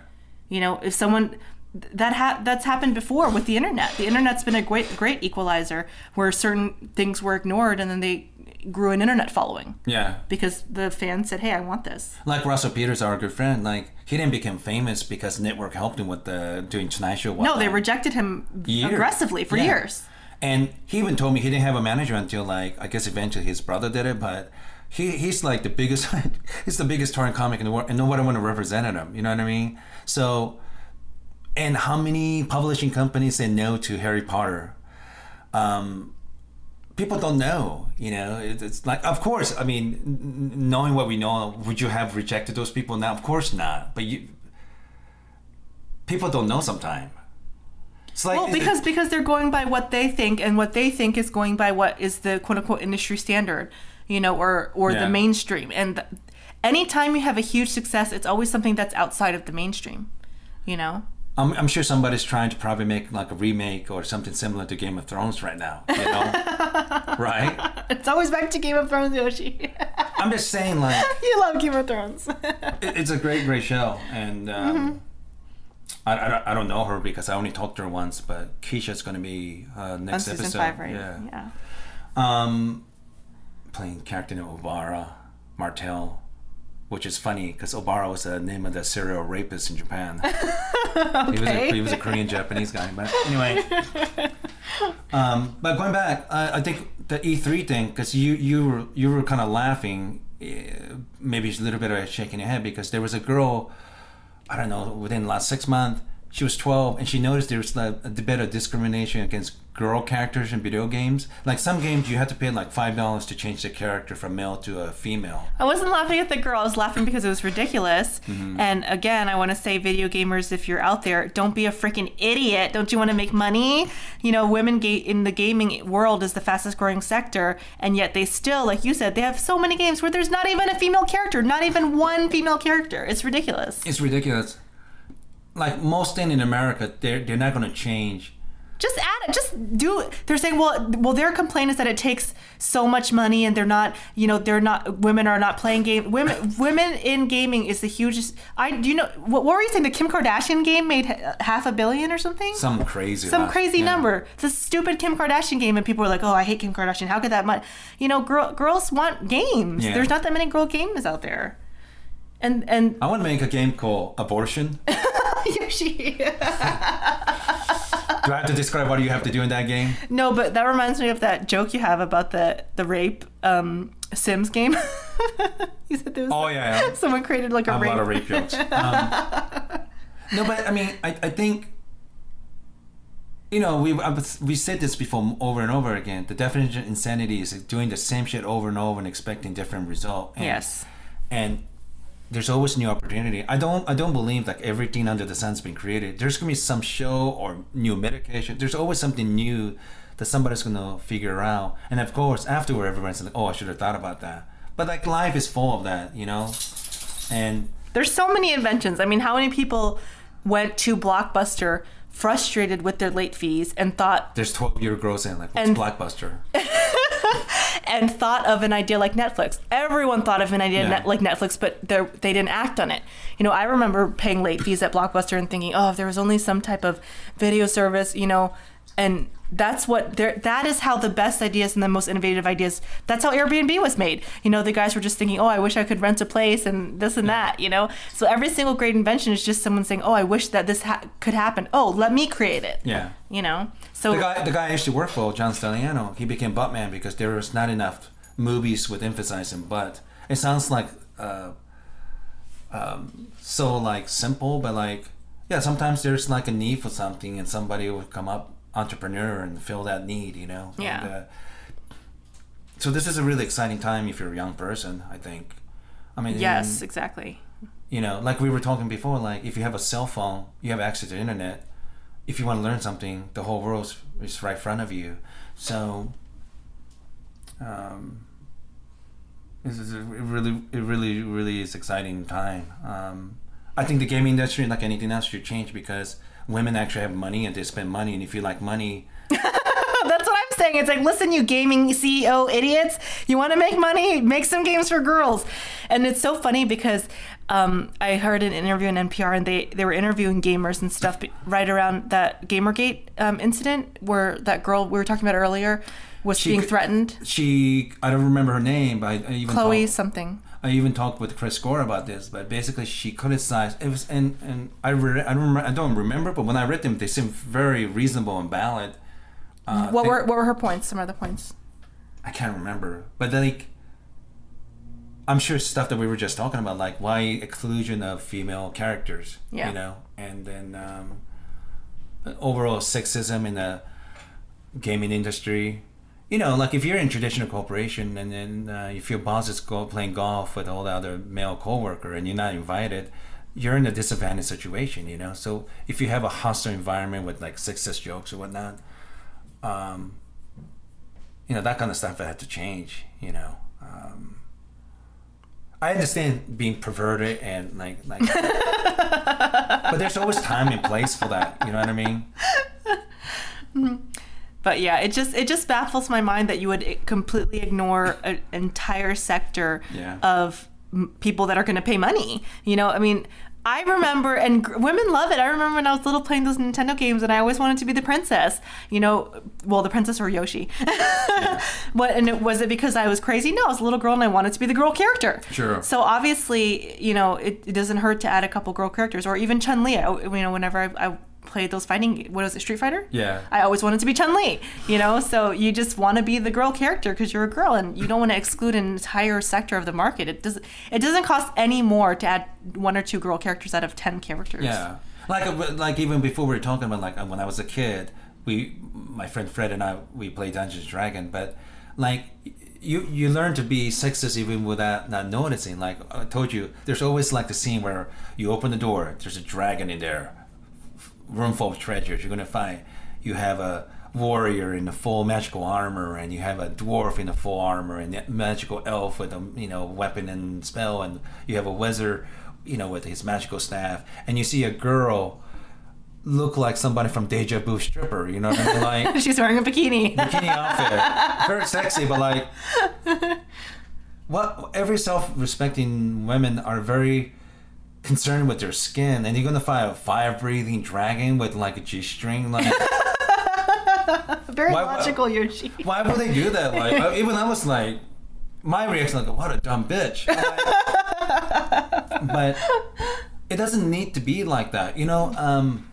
You know, if someone that ha- that's happened before with the internet. The internet's been a great great equalizer where certain things were ignored and then they grew an internet following Yeah. because the fans said, "Hey, I want this." Like Russell Peters, our good friend, like he didn't become famous because network helped him with the doing Tonight Show. No, they rejected him Years. aggressively for Yeah. years. And he even told me he didn't have a manager until like I guess eventually his brother did it, but he he's like the biggest <laughs> he's the biggest touring comic in the world and nobody want to represent him. You know what I mean? So and how many publishing companies say no to Harry Potter? Um people don't know, you know. It, it's like of course, I mean n- knowing what we know, would you have rejected those people now? Of course not. But you people don't know sometimes. It's like Well, because because they're going by what they think, and what they think is going by what is the quote unquote industry standard, you know, or or Yeah. the mainstream. And th- anytime you have a huge success, it's always something that's outside of the mainstream, you know. I'm, I'm sure somebody's trying to probably make like a remake or something similar to Game of Thrones right now. You know, <laughs> right? It's always back to Game of Thrones, Yoshi. I'm just saying, like, <laughs> you love Game of Thrones. <laughs> it, it's a great, great show, and um, Mm-hmm. I, I, don't- I don't know her because I only talked to her once, but Keisha's gonna be uh, next episode. five, right? Yeah. yeah. Um, playing character named Obara Martell, which is funny because Obara was the name of the serial rapist in Japan. <laughs> he, was a, he was a Korean Japanese guy, but <laughs> anyway. um, but going back, I, I think the E3 thing because you you were you were kind of laughing, eh, maybe a little bit of shaking your head because there was a girl, I don't know, within the last six months. She was 12 and she noticed there was like a bit of discrimination against girl characters in video games. Like some games, you had to pay like $5 to change the character from male to a female. I wasn't laughing at the girl. I was laughing because it was ridiculous. Mm-hmm. And again, I want to say, video gamers, if you're out there, don't be a freaking idiot. Don't you want to make money? You know, women ga- in the gaming world is the fastest growing sector, and yet they still, like you said, they have so many games where there's not even a female character, not even one female character. It's ridiculous. It's ridiculous. Like most things in America, they're, they're not going to change. just add it just do it. they're saying well well their complaint is that it takes so much money and they're not you know they're not women are not playing game women women in gaming is the hugest i do you know what, what were you saying the kim kardashian game made half a billion or something Some crazy. some lot. crazy Yeah. number it's a stupid kim kardashian game and people were like oh i hate kim kardashian how could that much you know girl, girls want games Yeah. there's not that many girl games out there and and I want to make a game called Abortion. <laughs> <laughs> Yoshi. <laughs> Do I have to describe what you have to do in that game? No, but that reminds me of that joke you have about the the rape um, Sims game. <laughs> you said there was Oh, yeah, yeah. someone created like a have a lot of rape jokes. Um, no, but I mean, I, I think, you know, we we said this before over and over again. The definition of insanity is doing the same shit over and over and expecting different result. And, Yes. And there's always new opportunity. I don't I don't believe like everything under the sun's been created. There's gonna be some show or new medication. There's always something new that somebody's gonna figure out. And of course, afterward, everyone's like, "Oh, I should have thought about that." But like life is full of that, you know. And There's so many inventions. I mean, how many people went to Blockbuster frustrated with their late fees and thought There's 12 year girls in like And- Blockbuster. <laughs> and thought of an idea like Netflix. Everyone thought of an idea Yeah. like Netflix, but they didn't act on it. You know, I remember paying late fees at Blockbuster and thinking, oh, if there was only some type of video service, you know, and that's what there. That is how the best ideas and the most innovative ideas. That's how Airbnb was made. You know, the guys were just thinking, oh, I wish I could rent a place and this and that. You know, so every single great invention is just someone saying, oh, I wish that this ha- could happen. Oh, let me create it. Yeah. You know, so The guy, the guy I used to work for, John Stagliano, he became Buttman because there was not enough movies with emphasizing butt. It sounds like uh, um, so like simple, but like yeah, sometimes there's like a need for something, and somebody would come up, entrepreneur, and fill that need, you know. Yeah. And, uh, so this is a really exciting time if you're a young person. I think. I mean, yes, exactly. you know, like we were talking before, like if you have a cell phone, you have access to internet. If you want to learn something, the whole world is, is right in front of you. So, um, this is a it really, it really, really is exciting time. Um, I think the gaming industry, like anything else, should change because women actually have money and they spend money. And if you like money, <laughs> That's what I'm saying. It's like, listen, you gaming CEO idiots, you want to make money? Make some games for girls. And it's so funny because um, I heard an interview in NPR and they, they were interviewing gamers and stuff right around that Gamergate um, incident where that girl we were talking about earlier was She being threatened. she, I don't remember her name, but I, I even Chloe talked- something. I even talked with Chris Gore about this, but basically she criticized it was and and I re- I don't remember, I don't remember, but when I read them, they seemed very reasonable and valid. Uh, What they- were what were her points? Some other points. I can't remember, but like I'm sure stuff that we were just talking about, like why exclusion of female characters, Yeah. you know, and then um, overall sexism in the gaming industry. You know, like if you're in traditional corporation and then uh, if your boss is go playing golf with all the other male coworker and you're not invited, you're in a disadvantaged situation. You know, so if you have a hostile environment with like sexist jokes or whatnot, um, you know that kind of stuff had to change. You know. Um, I understand being perverted and like like, <laughs> but there's always time and place for that. You know what I mean? But yeah, it just it just baffles my mind that you would completely ignore an entire sector Yeah. of m- people that are going to pay money. You know, I mean, I remember, and women love it. I remember when I was little playing those Nintendo games, and I always wanted to be the princess. You know, well, the princess or Yoshi. <laughs> What and it, was it because I was crazy? No, I was a little girl and I wanted to be the girl character. Sure. So obviously, you know, it, it doesn't hurt to add a couple girl characters, or even Chun Li. You know, whenever I, I played those fighting, what was it, Street Fighter? Yeah. I always wanted to be Chun Li, you know. So you just want to be the girl character because you're a girl, and you don't want to exclude an entire sector of the market. It doesn't. It doesn't cost any more to add one or two girl characters out of ten characters. Yeah, like uh, like even before we were talking about like uh, when I was a kid, we my friend Fred and I we played Dungeons and Dragon, but like you you learn to be sexist even without not noticing. Like I told you, there's always like the scene where you open the door, there's a dragon in there, room full of treasures. You're gonna find you have a warrior in the full magical armor, and you have a dwarf in the full armor, and a magical elf with a you know weapon and spell, and you have a wizard, you know, with his magical staff, and you see a girl look like somebody from Deja Vu stripper. You know what I mean? Like <laughs> She's wearing a bikini. bikini outfit, very sexy, but like what every self-respecting women are very concerned with their skin, and you're gonna find a fire-breathing dragon with like a g-string, like. <laughs> Very Why- logical, Yoshi. Why would they do that? Like, I- even I was like, my reaction like, what a dumb bitch. <laughs> but it doesn't need to be like that, you know. Um,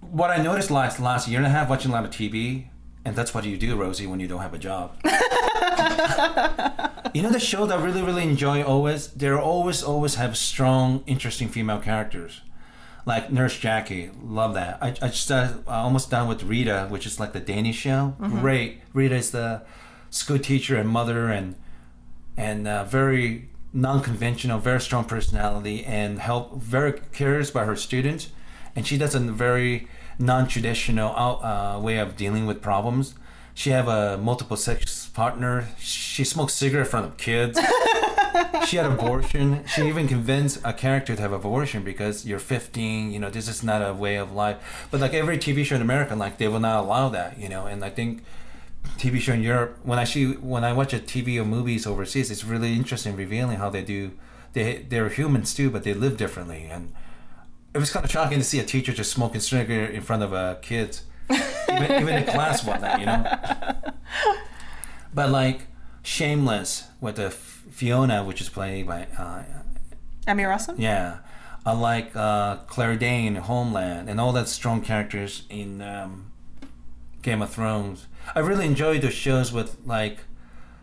what I noticed last last year and a half watching a lot of TV, and that's what you do, Rosie, when you don't have a job. <laughs> you know the show that I really really enjoy always. They always always have strong, interesting female characters like Nurse Jackie. Love that. I, I just uh, almost done with Rita, which is like the Danish show. Great. Rita is the school teacher and mother, and and uh, very non-conventional, very strong personality, and help very cares by her students, and she does a very non-traditional out, uh, way of dealing with problems. She have a multiple sex partner. She smokes cigarette in front of kids. <laughs> she had abortion. She even convinced a character to have abortion because you're 15. You know, this is not a way of life. But like every TV show in America, like they will not allow that. You know, and I think TV show in Europe, when I see when I watch a TV or movies overseas, it's really interesting, revealing how they do. They they're humans too, but they live differently, and it was kind of shocking to see a teacher just smoking cigarette in front of uh, kids, even, even in class one night, you know. <laughs> But like Shameless with the Fiona, which is played by uh, Emmy Rossum? yeah, I like uh, Claire Danes, Homeland, and all that strong characters in um, Game of Thrones. I really enjoyed the shows with like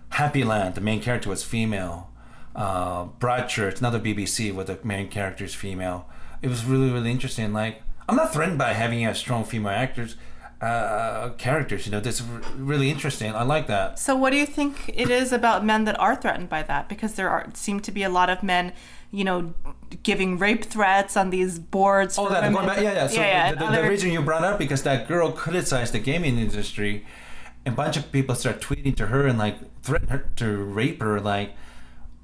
Happy Land. The main character was female. Uh, Broadchurch, another BBC, with the main character is female. It was really really interesting. Like I'm not threatened by having a strong female actors. Uh, characters, you know, that's r- really interesting. I like that. So, what do you think it is about men that are threatened by that? Because there are seem to be a lot of men, you know, giving rape threats on these boards. Oh, that going back, yeah, yeah. So yeah, the, the, and the reason you brought up because that girl criticized the gaming industry, and a bunch of people start tweeting to her and like threaten her to rape her. Like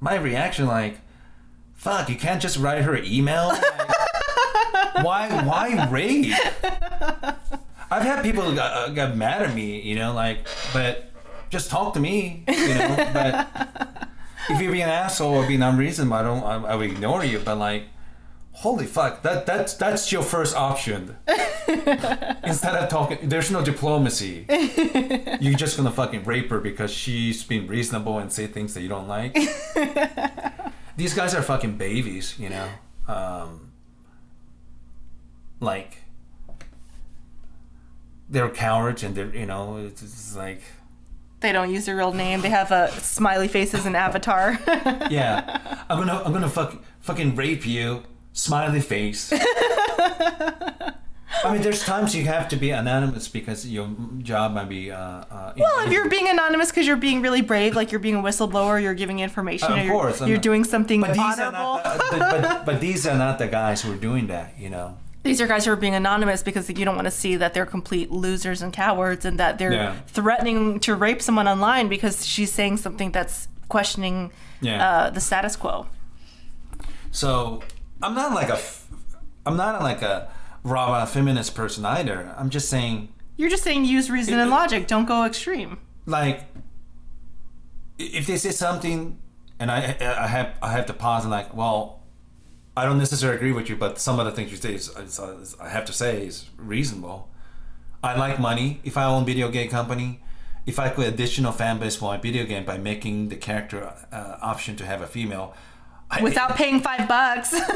my reaction, like, fuck, you can't just write her email. Like, <laughs> why, why rape? I've had people who got, uh, got mad at me, you know, like, but just talk to me, you know. But if you're being an asshole or being unreasonable, I don't, I, I would ignore you. But like, holy fuck, that that's that's your first option. <laughs> Instead of talking, there's no diplomacy. <laughs> You're just gonna fucking rape her because she's being reasonable and say things that you don't like. <laughs> These guys are fucking babies, you know. Um, like they're cowards and they're you know it's, it's like they don't use their real name. They have a smiley face as an avatar. <laughs> yeah <laughs> i'm gonna i'm gonna fuck, fucking rape you smiley face i mean there's times you have to be anonymous because your job might be uh, uh well, if you're being anonymous because you're being really brave, like you're being a whistleblower, you're giving information, Uh, of or you're, course, you're doing something but these honorable. not the, but, but these are not the guys who are doing that you know These are guys who are being anonymous because you don't want to see that they're complete losers and cowards and that they're Yeah. threatening to rape someone online because she's saying something that's questioning Yeah. uh, the status quo. So I'm not like a, I'm not like a raw feminist person either. I'm just saying, You're just saying use reason and logic. Don't go extreme. like, if they say something, and I, I have, I have to pause and like, well, I don't necessarily agree with you, but some of the things you say, is, is, I have to say, is reasonable. I like money. If I own video game company, if I could additional fan base for my video game by making the character uh, option to have a female. I, <laughs> Without paying five bucks. <laughs>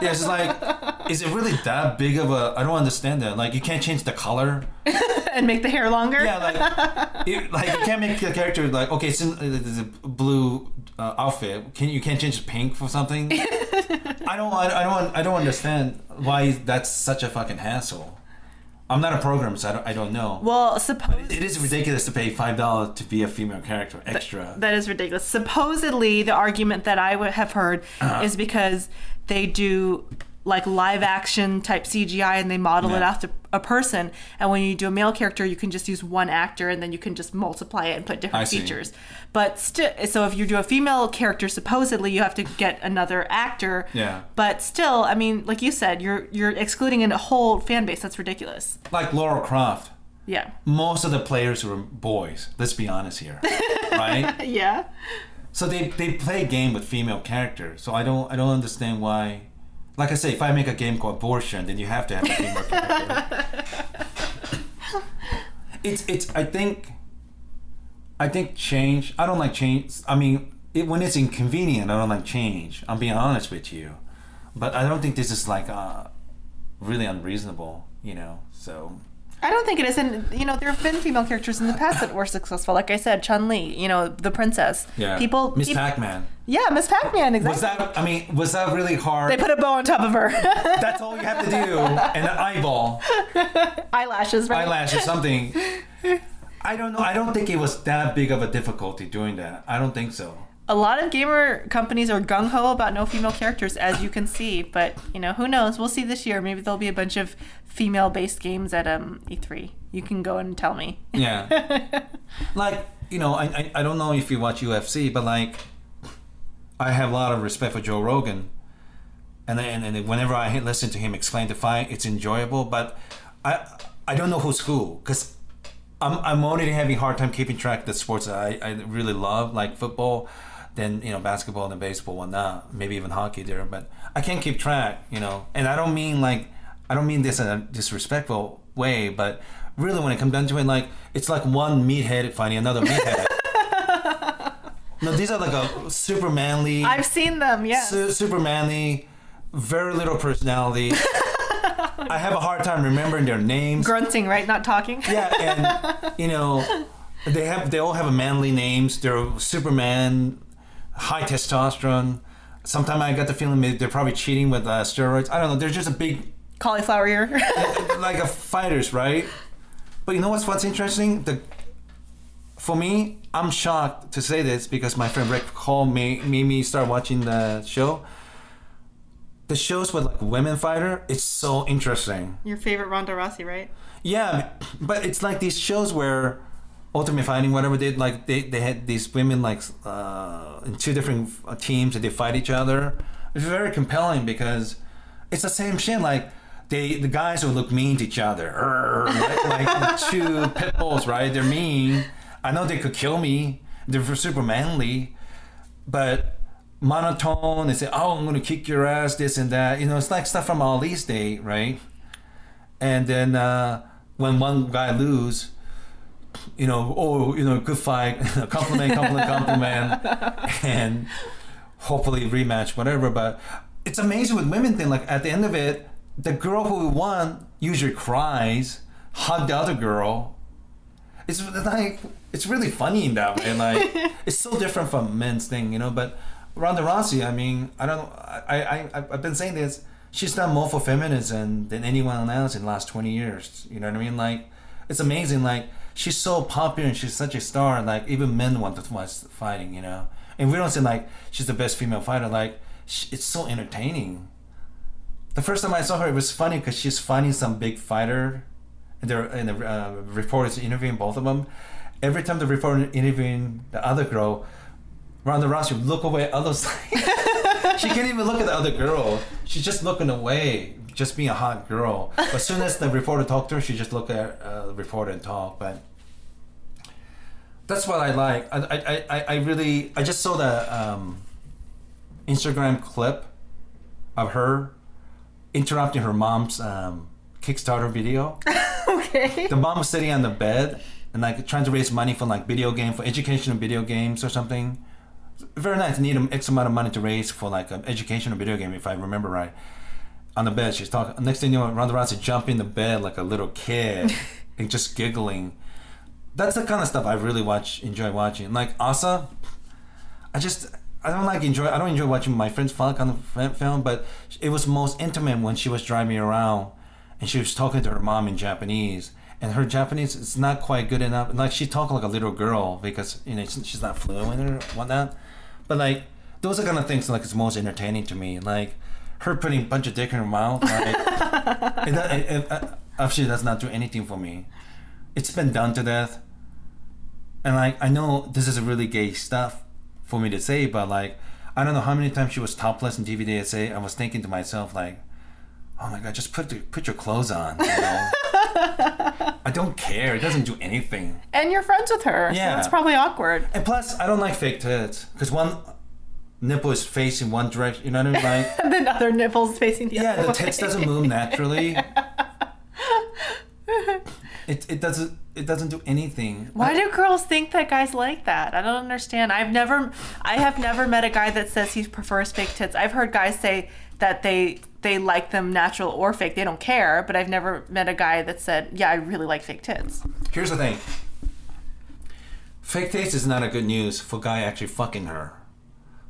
Yeah, it's like, is it really that big of a? I don't understand that. Like, you can't change the color. <laughs> and make the hair longer. Yeah, like, it, like you can't make the character like okay, it's, in, it's a blue uh, outfit. Can you can't change it pink for something? I don't, I, I don't, I don't understand why that's such a fucking hassle. I'm not a programmer, so I don't, I don't know. Well, suppose it is ridiculous to pay five dollars to be a female character extra. that is ridiculous. Supposedly, the argument that I would have heard Uh-huh. is because they do like live action type CGI and they model it after a person. And when you do a male character, you can just use one actor and then you can just multiply it and put different I see. features. But still, so if you do a female character, supposedly you have to get another actor. Yeah. But still, I mean, like you said, you're you're excluding a whole fan base. That's ridiculous. like Lara Croft. Yeah. Most of the players were boys. Let's be honest here, <laughs> right? Yeah. So they, they play a game with female characters. So I don't I don't understand why. Like I say, if I make a game called Abortion, then you have to have a female character. it's it's I think I think change. I don't like change. I mean, it, when it's inconvenient, I don't like change. I'm being honest with you, but I don't think this is like uh, really unreasonable. You know, so I don't think it is. And, you know, there have been female characters in the past that were successful. Like I said, Chun Li, you know, the princess. yeah. People. Miss peop- Pac-Man. Yeah, Miss Pac Man, exactly. Was that? I mean, was that really hard? they put a bow on top of her. <laughs> That's all you have to do, and an eyeball. Eyelashes, right? eyelash or something. <laughs> I don't know. I don't think it was that big of a difficulty doing that. I don't think so. A lot of gamer companies are gung ho about no female characters, as you can see. But, you know, who knows? We'll see this year. Maybe there'll be a bunch of female based games at um, E3. You can go and tell me. Yeah. <laughs> like, you know, I, I, I don't know if you watch UFC, but like, I have a lot of respect for Joe Rogan, and and, and whenever I listen to him explain the fight, it's enjoyable. But I I don't know who's who because I'm I'm already having a hard time keeping track of the sports that I, I really love, like football, then you know basketball and baseball, whatnot, maybe even hockey there. But I can't keep track, you know. And I don't mean like I don't mean this in a disrespectful way, but really when it comes down to it, like it's like one meathead fighting another meathead. <laughs> no, these are like a super manly. I've seen them. Yeah. su- super manly, very little personality. <laughs> I have a hard time remembering their names. Grunting, right? Not talking. Yeah, and you know, they have they all have a manly names. They're Superman, high testosterone. Sometimes I got the feeling maybe they're probably cheating with uh, steroids. I don't know. They're just a big Cauliflower ear. <laughs> like a fighters, right? But you know what's what's interesting? The for me, I'm shocked to say this because my friend Rick called me, made me start watching the show. The shows with like women fighter, it's so interesting. Your favorite Ronda Rousey, right? Yeah, but it's like these shows where Ultimate Fighting, whatever they like, they, they had these women like uh, in two different uh, teams and they fight each other. It's very compelling because it's the same shit. Like they the guys will look mean to each other, <laughs> like, like two pit bulls, right? They're mean. I know they could kill me. They're super manly, but monotone. They say, "Oh, I'm gonna kick your ass," this and that. You know, it's like stuff from Ali's day, right? And then uh, when one guy lose, you know, oh, you know, good fight, <laughs> compliment, compliment, compliment, <laughs> and hopefully rematch, whatever. But it's amazing with women thing. Like at the end of it, the girl who won usually cries, hug the other girl. It's like it's really funny in that way. Like <laughs> it's so different from men's thing, you know. But Ronda Rousey, I mean, I don't. I I I've been saying this. She's done more for feminism than anyone else in the last twenty years. You know what I mean? Like it's amazing. Like she's so popular and she's such a star. Like even men want to watch fighting. You know, and we don't say like she's the best female fighter. Like sh- it's so entertaining. The first time I saw her, it was funny because she's fighting some big fighter, and and the uh, reporters interviewing both of them. Every time the reporter interviewing the other girl, Ronda Rousey would look away other side. <laughs> she can't even look at the other girl. She's just looking away, just being a hot girl. As soon as the reporter talked to her, she just look at uh, the reporter and talk. But that's what I like. I, I, I, I really I just saw the um, Instagram clip of her interrupting her mom's um, Kickstarter video. <laughs> Okay. the mom was sitting on the bed and like trying to raise money for like video game for educational video games or something. Very nice. Need an X amount of money to raise for like an educational video game, if I remember right. On the bed, she's talking. Next thing you know, Ronda Rousey jump in the bed like a little kid <laughs> and just giggling. That's the kind of stuff I really watch, enjoy watching. Like Asa, I just I don't like enjoy. I don't enjoy watching my friends fight on the film, but it was most intimate when she was driving around and she was talking to her mom in Japanese. And her Japanese is not quite good enough. Like she talked like a little girl because you know she's not fluent or whatnot. But like those are kind of things like it's most entertaining to me. Like her putting a bunch of dick in her mouth. Like, <laughs> it, it, it, uh, actually does not do anything for me. It's been done to death. And like I know this is really gay stuff for me to say, but like I don't know how many times she was topless in DVDSA. I was thinking to myself like, oh my god, just put the, put your clothes on. You know? <laughs> I don't care. It doesn't do anything. And you're friends with her. Yeah. So that's probably awkward. And plus, I don't like fake tits because one nipple is facing one direction. You know what I mean? Like, And <laughs> then other nipples facing the yeah, other Yeah, the way. tits doesn't move naturally. <laughs> It, it doesn't it doesn't do anything. Why do girls think that guys like that? I don't understand. I've never, I have never met a guy that says he prefers fake tits. I've heard guys say that they they like them natural or fake. They don't care. But I've never met a guy that said, "Yeah, I really like fake tits." Here's the thing. Fake tits is not a good news for guy actually fucking her.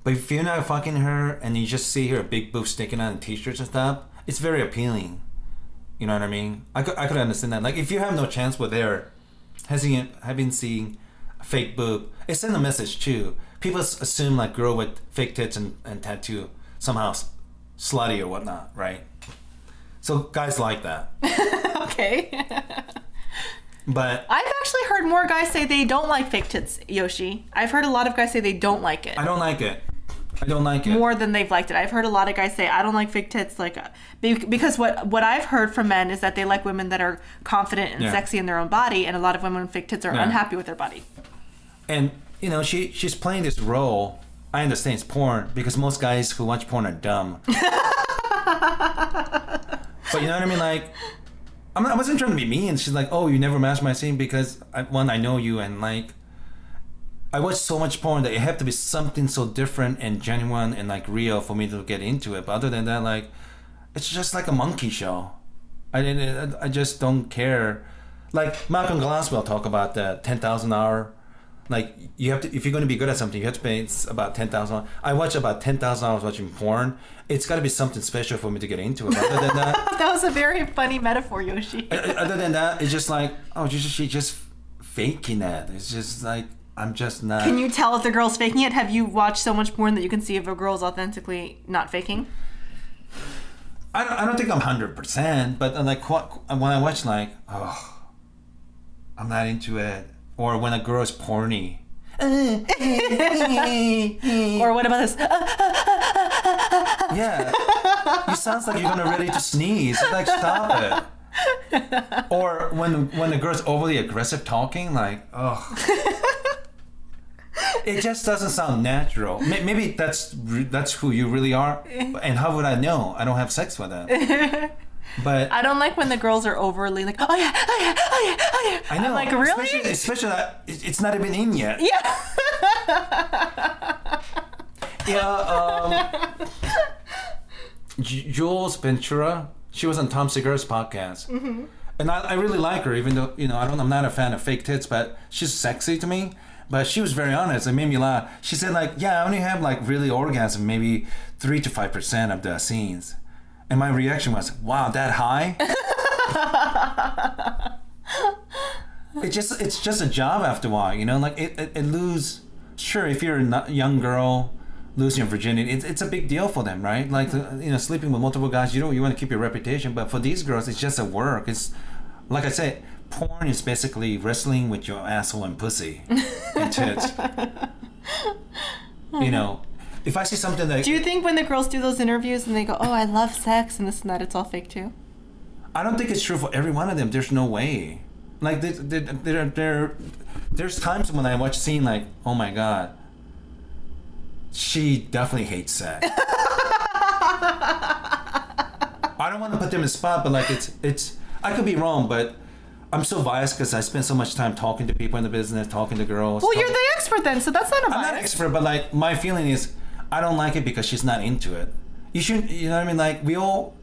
But if you're not fucking her and you just see her big boob sticking out in t-shirts and stuff, it's very appealing. You know what I mean? I could, I could understand that. Like if you have no chance with her, having having seen a fake boob, it sends a message too. People assume like girl with fake tits and, and tattoo somehow slutty or whatnot, right? So guys like that. <laughs> Okay. But I've actually heard more guys say they don't like fake tits, Yoshi. I've heard a lot of guys say they don't like it. I don't like it. I don't like it. more than they've liked it. I've heard a lot of guys say, "I don't like fake tits," like because what what I've heard from men is that they like women that are confident and Yeah. sexy in their own body, and a lot of women with fake tits are Yeah. unhappy with their body. and you know she she's playing this role. I understand it's porn because most guys who watch porn are dumb. <laughs> but you know what I mean? Like, I'm not, I wasn't trying to be mean. She's like, "Oh, you never matched my scene because I, one, I know you, and like, I watch so much porn that it have to be something so different and genuine and like real for me to get into it. But other than that, like, it's just like a monkey show. I didn't. I just don't care. Like Malcolm Gladwell talk about the ten thousand hour. Like you have to, if you're going to be good at something, you have to pay it's about ten thousand. I watch about ten thousand hours watching porn. It's got to be something special for me to get into it. Other than that, <laughs> That was a very funny metaphor, Yoshi. other than that, it's just like, oh, she's just faking that. It's just like I'm just not. Can you tell if the girl's faking it? Have you watched so much porn that you can see if a girl's authentically not faking? I don't, I don't think I'm hundred percent, but uh, like when I watch like, oh, I'm not into it. Or when a girl is porny. <laughs> Or what about this? Yeah, you sounds like you're gonna ready to sneeze. Like stop it. Or when when the girl's overly aggressive talking, like oh, <laughs> it just doesn't sound natural. Maybe that's that's who you really are. And how would I know? I don't have sex with them. <laughs> But I don't like when the girls are overly like, oh yeah, oh yeah, oh yeah, oh yeah. I know, I'm like, really? Especially, especially that it's not even in yet. yeah. <laughs> Yeah. Um, J- Jules Ventura, she was on Tom Segura's podcast, Mm-hmm. and I, I really like her. Even though you know I don't, I'm not a fan of fake tits, but she's sexy to me. But she was very honest. It made me laugh. She said like, "Yeah, I only have like really orgasm, maybe three to five percent of the scenes." And my reaction was, "Wow, that high." <laughs> it just it's just a job after a while, you know. Like it, it, it lose. Sure, if you're a young girl losing your virginity, it's, it's a big deal for them, right? Like the- you know, sleeping with multiple guys, you know, you want to keep your reputation. But for these girls, it's just a work. It's like I said, porn is basically wrestling with your asshole and pussy and tits. <laughs> you know, if I see something that Do you think when the girls do those interviews and they go, oh, I love sex and this and that, it's all fake too? I don't think it's true for every one of them. There's no way. Like there, there, there, there there's times when I watch a scene like, oh my god, she definitely hates sex. <laughs> I don't want to put them in the spot, but like it's it's I could be wrong, but I'm so biased because I spend so much time talking to people in the business, talking to girls. Well, you're the expert then, so that's not a bias. I'm not an expert, but like my feeling is, I don't like it because she's not into it. You shouldn't, you know what I mean? Like we all,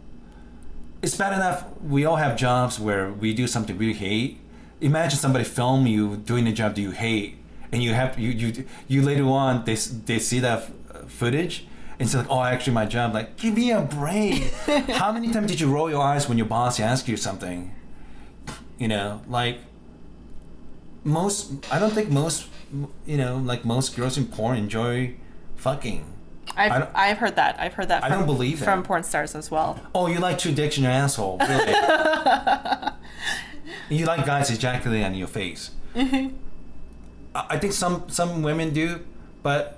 it's bad enough we all have jobs where we do something we hate. Imagine somebody film you doing a job that you hate, and you have you you you later on they they see that footage. And it's like, oh, actually, my job. Like, give me a break. <laughs> How many times did you roll your eyes when your boss asked you something? You know, like most. I don't think most. You know, like most girls in porn enjoy fucking. I I've, I've heard that. I've heard that I from, don't believe that. from porn stars as well. Oh, you like two dicks in your asshole, really? <laughs> you like guys ejaculating on your face. Mm-hmm. I I think some some women do, but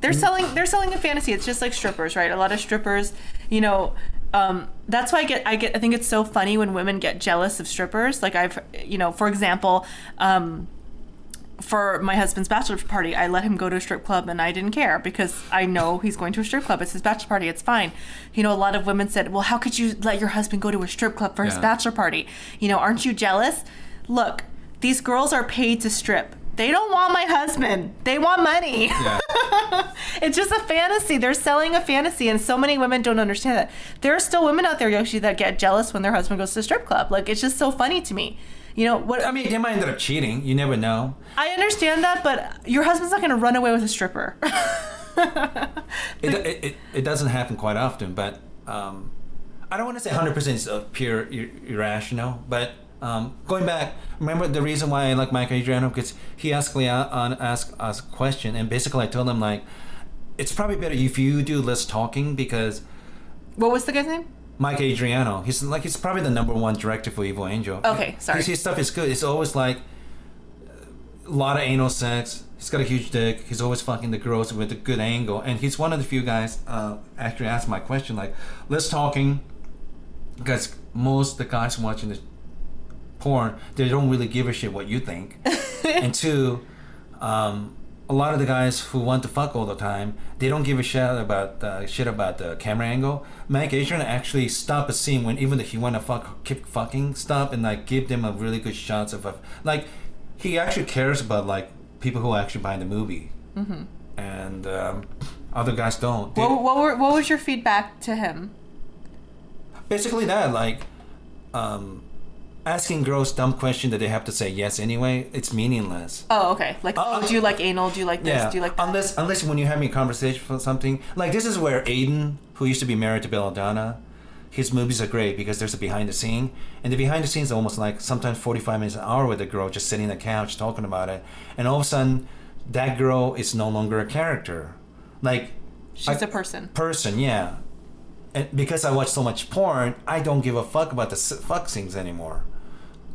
They're selling they're selling a fantasy. It's just like strippers, right? A lot of strippers, you know, um, that's why I get I get I think it's so funny when women get jealous of strippers. Like I've you know, for example, um, for my husband's bachelor party, I let him go to a strip club and I didn't care because I know he's going to a strip club. It's his bachelor party. It's fine. You know, a lot of women said, "Well, how could you let your husband go to a strip club for his bachelor party? You know, aren't you jealous?" Look, these girls are paid to strip. They don't want my husband. They want money. yeah. <laughs> It's just a fantasy. They're selling a fantasy, and so many women don't understand that. There are still women out there, Yoshi, that get jealous when their husband goes to a strip club. Like it's just so funny to me. You know what? I mean, they might end up cheating. You never know. I understand that, but your husband's not going to run away with a stripper. <laughs> It, it, it, it doesn't happen quite often, but um, I don't want to say 100% is pure ir- irrational, but um, going back, remember the reason why I like Mike Adriano? Because he asked, me, uh, on, asked us a question, and basically I told him, like, it's probably better if you do less talking because what was the guy's name? Mike Adriano, he's like he's probably the number one director for Evil Angel. Okay, sorry. His, his stuff is good. It's always like, a lot of anal sex. He's got a huge dick. He's always fucking the girls with a good angle, and he's one of the few guys uh, actually asked my question like, "Let's talking," because most the guys watching the porn they don't really give a shit what you think, <laughs> and two, um, a lot of the guys who want to fuck all the time they don't give a shit about uh, shit about the camera angle. Mike Adriano actually stop a scene when even if he want to fuck keep fucking stop and like give them a really good shots of a like he actually cares about like people who are actually buying the movie, mm-hmm. and um, other guys don't. They- What, what, were, what was your feedback to him? basically that like um, asking girls dumb question that they have to say yes anyway. It's meaningless. Oh, okay. Like, Uh, oh, do you like anal? Do you like this? Yeah, Do you like that? unless unless when you're having a conversation for something like this is where Aiden, who used to be married to Belladonna, his movies are great because there's a behind the scene, and the behind the scenes are almost like sometimes 45 minutes an hour with a girl just sitting on the couch talking about it, and all of a sudden, that girl is no longer a character, like She's a person. person, yeah. And because I watch so much porn, I don't give a fuck about the fuck scenes anymore.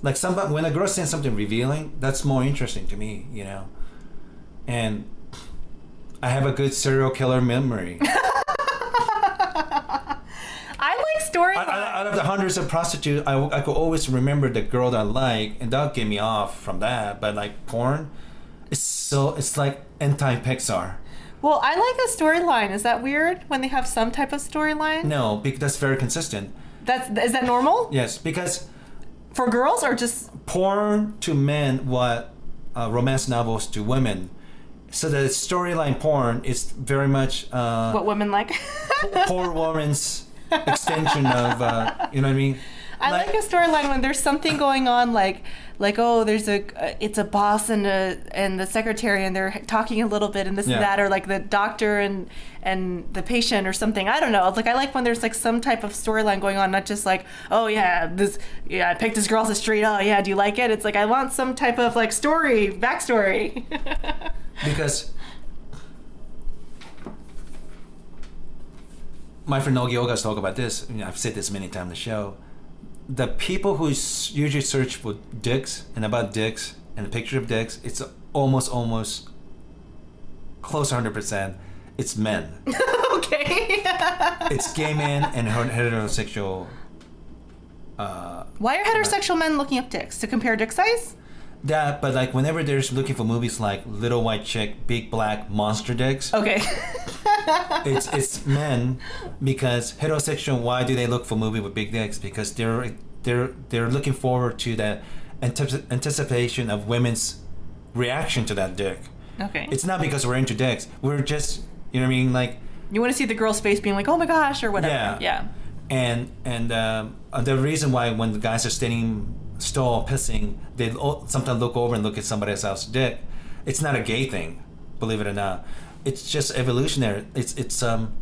Like somebody, when a girl says something revealing, that's more interesting to me, you know. And I have a good serial killer memory. <laughs> I like story. out, of the hundreds of prostitutes, I, I could always remember the girl that I like, and that'll get me off from that. But like porn, it's so it's like anti Pixar. well, I like a storyline. Is that weird when they have some type of storyline? No, because that's very consistent. That's is that normal Yes, because for girls or just porn to men what uh, romance novels to women. So the storyline porn is very much uh, what women like? poor <laughs> woman's extension of uh, you know what I mean. I like, a storyline when there's something going on, like like oh, there's a uh, it's a boss and a and the secretary, and they're talking a little bit and this Yeah. and that, or like the doctor and and the patient or something. I don't know. Like I like when there's like some type of storyline going on, not just like oh yeah, this yeah I picked this girl off the street. Oh yeah, do you like it? It's like I want some type of like story, backstory. <laughs> because my friend Ogi Ogas talk about this. I mean, I've said this many times on the show. The people who usually search for dicks and about dicks and a picture of dicks, it's almost almost close to hundred percent. It's men. <laughs> <laughs> okay. it's gay men and heterosexual. Uh, Why are heterosexual men looking up dicks to compare dick size? That, but like whenever there's looking for movies like Little White Chick, Big Black Monster Dicks, Okay. <laughs> it's it's men because heterosexual. Why do they look for movie with big dicks? Because they're they're they're looking forward to that antip- anticipation of women's reaction to that dick. okay. It's not because we're into dicks. We're just you know what I mean like you want to see the girl's face being like, oh my gosh, or whatever. Yeah. Yeah. and and um, the reason why when the guys are standing stall pissing, they sometimes look over and look at somebody else's dick. It's not a gay thing, believe it or not. It's just evolutionary. It's it's um,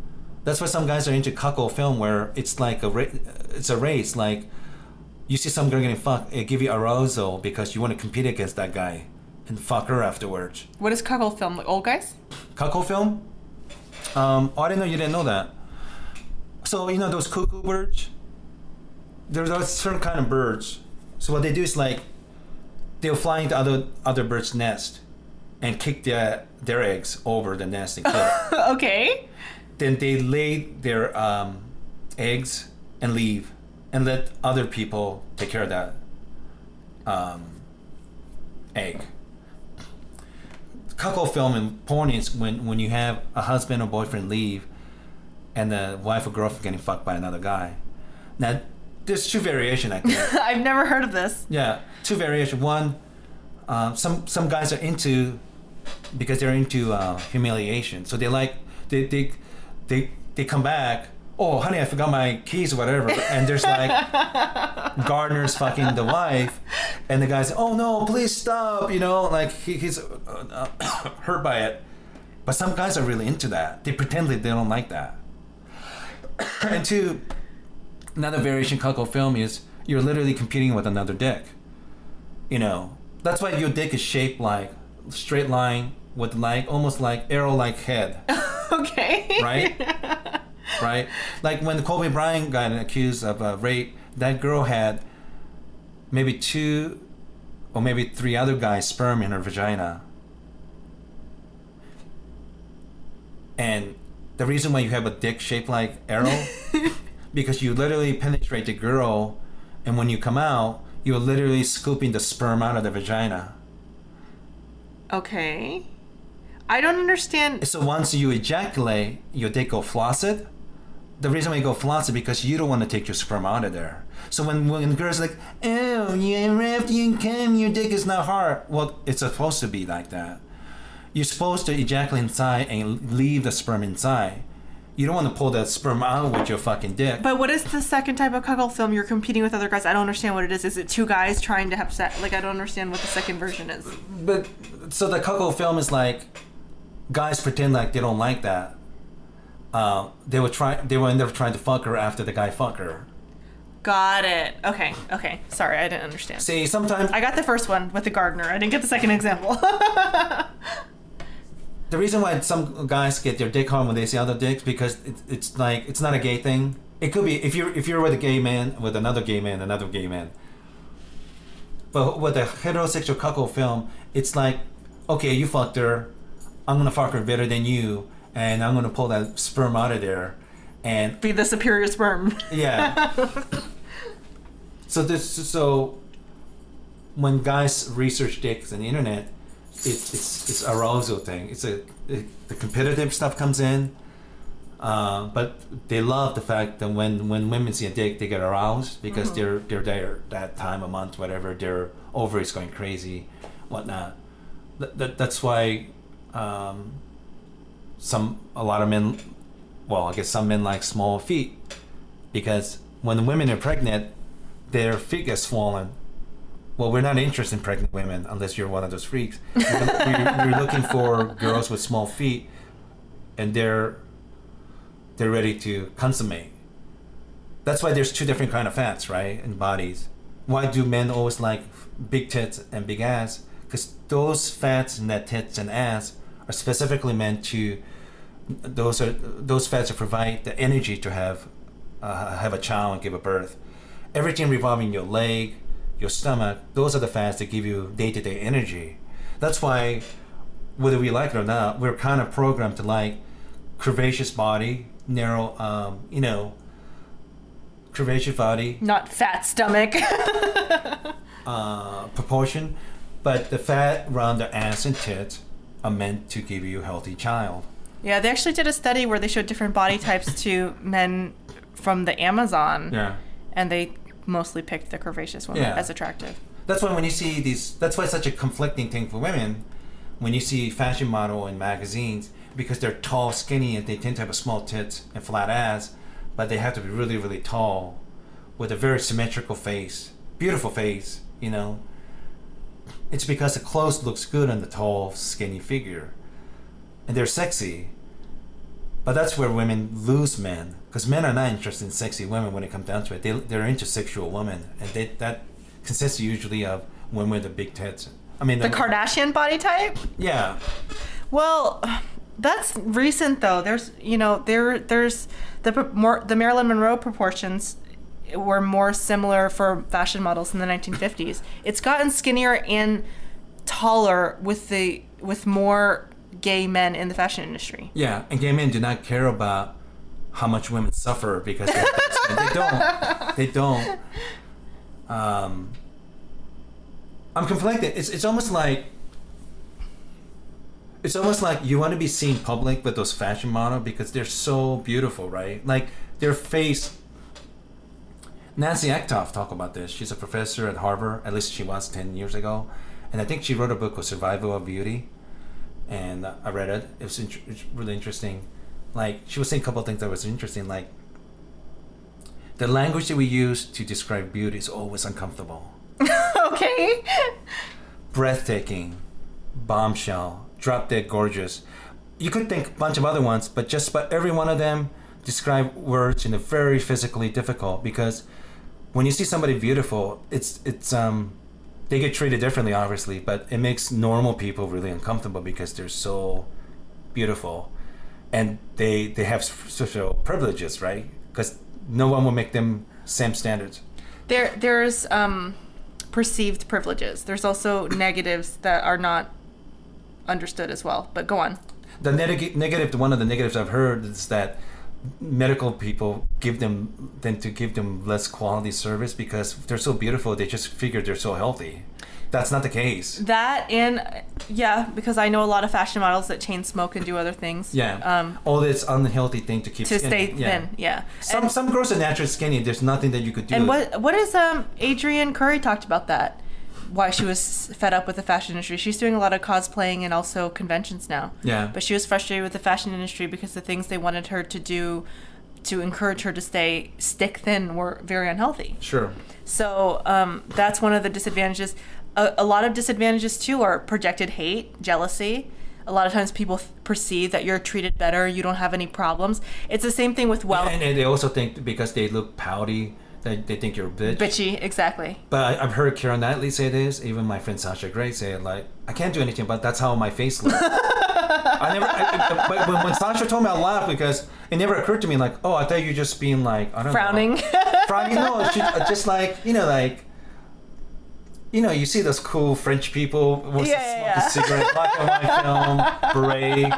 that's why some guys are into cuckold film where it's like a ra- it's a race. Like you see some girl getting fucked, it give you arousal because you want to compete against that guy and fuck her afterwards. What is cuckold film? Like old guys? Cuckold film? Um, oh, I didn't know you didn't know that. So you know those cuckoo birds? There's a certain kind of birds. So what they do is like they'll fly into other other birds' nest and kick their their eggs over the nest and kill <laughs> okay. then they lay their um, eggs and leave and let other people take care of that um, egg. Cuckold film and porn is when, when you have a husband or boyfriend leave and the wife or girlfriend getting fucked by another guy. Now, there's two variation I think. <laughs> I've never heard of this. Yeah, two variation. One, uh, some some guys are into because they're into uh, humiliation. So they like they they they they come back. Oh, honey, I forgot my keys or whatever. And there's like <laughs> Gardner's fucking the wife, and the guy's oh no, please stop. You know, like he, he's uh, uh, <coughs> hurt by it. But some guys are really into that. They pretend that they don't like that. <coughs> and two, another variation cuckold film is you're literally competing with another dick. You know, that's why your dick is shaped like straight line with like almost like arrow-like head, <laughs> Okay. right? <laughs> right? Like when Kobe Bryant got accused of uh, rape, that girl had maybe two or maybe three other guys' sperm in her vagina. And the reason why you have a dick shaped like arrow, <laughs> because you literally penetrate the girl, and when you come out, you're literally scooping the sperm out of the vagina. Okay. I don't understand. So once you ejaculate, your dick go flaccid. The reason why you go flaccid because you don't want to take your sperm out of there. So when when the girl's like, "Oh, you after you ain't come, your dick is not hard." Well, it's supposed to be like that. You're supposed to ejaculate inside and leave the sperm inside. You don't want to pull that sperm out with your fucking dick. But what is the second type of cuckold film? You're competing with other guys. I don't understand what it is. Is it two guys trying to have sex? Like I don't understand what the second version is. But so the cuckold film is like guys pretend like they don't like that. Uh, they were try they were end up trying to fuck her after the guy fuck her. Got it. Okay. Okay. Sorry, I didn't understand. See, sometimes I got the first one with the gardener. I didn't get the second example. <laughs> the reason why some guys get their dick hard when they see other dicks because it, it's like it's not a gay thing. It could be if you're if you're with a gay man with another gay man, another gay man. But with a heterosexual cuckold film, it's like, okay, you fucked her, I'm gonna fuck her better than you, and I'm gonna pull that sperm out of there, and Be the superior sperm. yeah. <laughs> so this so when guys research dicks on the internet, it's it's it's arousal thing. It's a it, the competitive stuff comes in. Uh, but they love the fact that when, when women see a dick, they get aroused because they're they're there that time a month, whatever. Their ovaries going crazy, whatnot. That, that that's why um, some a lot of men, well, I guess some men like small feet because when the women are pregnant, their feet get swollen. Well, we're not interested in pregnant women unless you're one of those freaks. We're, we're, looking for girls with small feet, and they're they're ready to consummate. That's why there's two different kind of fats, right, in bodies. Why do men always like big tits and big ass? Because those fats in that tits and ass are specifically meant to. Those are those fats to provide the energy to have uh, have a child and give a birth. Everything revolving your leg, your stomach, those are the fats that give you day to day energy. That's why, whether we like it or not, we're kind of programmed to like curvaceous body, narrow, um, you know, curvaceous body, Not fat stomach. <laughs> uh, proportion, but the fat around the ass and tits are meant to give you a healthy child. yeah, they actually did a study where they showed different body types to men from the Amazon, Yeah. and they mostly picked the curvaceous women Yeah. as attractive. That's why when you see these, that's why it's such a conflicting thing for women. When you see fashion model in magazines, because they're tall, skinny, and they tend to have a small tits and flat ass, but they have to be really, really tall, with a very symmetrical face, beautiful face. You know, it's because the clothes looks good on the tall, skinny figure, and they're sexy. But that's where women lose men, because men are not interested in sexy women when it comes down to it. They they're into sexual women, and they, that consists usually of women with the big tits. I mean, The Kardashian body type? Yeah, Well, that's recent though. There's, you know, there there's the more the Marilyn Monroe proportions were more similar for fashion models in the 1950s. It's gotten skinnier and taller with the with more gay men in the fashion industry. yeah, and gay men do not care about how much women suffer because they're they don't. <laughs> They don't. Um, I'm conflicted. It's it's almost like it's almost like you want to be seen public with those fashion model because they're so beautiful, right? Like their face. Nancy Etcoff talked about this. She's a professor at Harvard. At least she was ten years ago, and I think she wrote a book called Survival of Beauty. And I read it. It was int- it's really interesting. Like she was saying a couple of things that was interesting. Like the language that we use to describe beauty is always uncomfortable <laughs> okay. breathtaking, bombshell, drop dead gorgeous. You could think a bunch of other ones, but just about every one of them describe words in a very physically difficult because when you see somebody beautiful, it's it's um they get treated differently obviously, but it makes normal people really uncomfortable because they're so beautiful and they they have social privileges, right? Because no one will make them same standards. There there's um perceived privileges. There's also negatives that are not understood as well. But go on. the neg- negative one of the negatives i've heard is that medical people give them tend to give them less quality service because they're so beautiful they just figure they're so healthy that's not the case That and yeah, because I know a lot of fashion models that chain smoke and do other things. yeah Um, all this unhealthy thing to keep to skinny. stay yeah. thin. Yeah. some and, some girls are naturally skinny there's nothing that you could do and what what is um Adrianne Curry talked about that? Why she was fed up with the fashion industry. She's doing a lot of cosplaying and also conventions now. Yeah. But she was frustrated with the fashion industry because the things they wanted her to do to encourage her to stay stick thin were very unhealthy. sure So um, that's one of the disadvantages. A, a lot of disadvantages too are projected hate, jealousy. A lot of times people th- perceive that you're treated better, you don't have any problems. It's the same thing with wealth. and, and they also think because they look pouty that they think you're a bitch Bitchy, exactly. But I, I've heard Keira Knightley say this. Even my friend Sasha Grey say it. Like, I can't do anything, but that's how my face looks. <laughs> I never. I, but when, when Sasha told me, I laughed because it never occurred to me. Like, oh, I thought you were just being like, I don't Frowning. know, frowning. Frowning. No, she, <laughs> just like you know, like. You know, you see those cool French people with Yeah, the yeah, yeah. cigarette, black and white film, beret.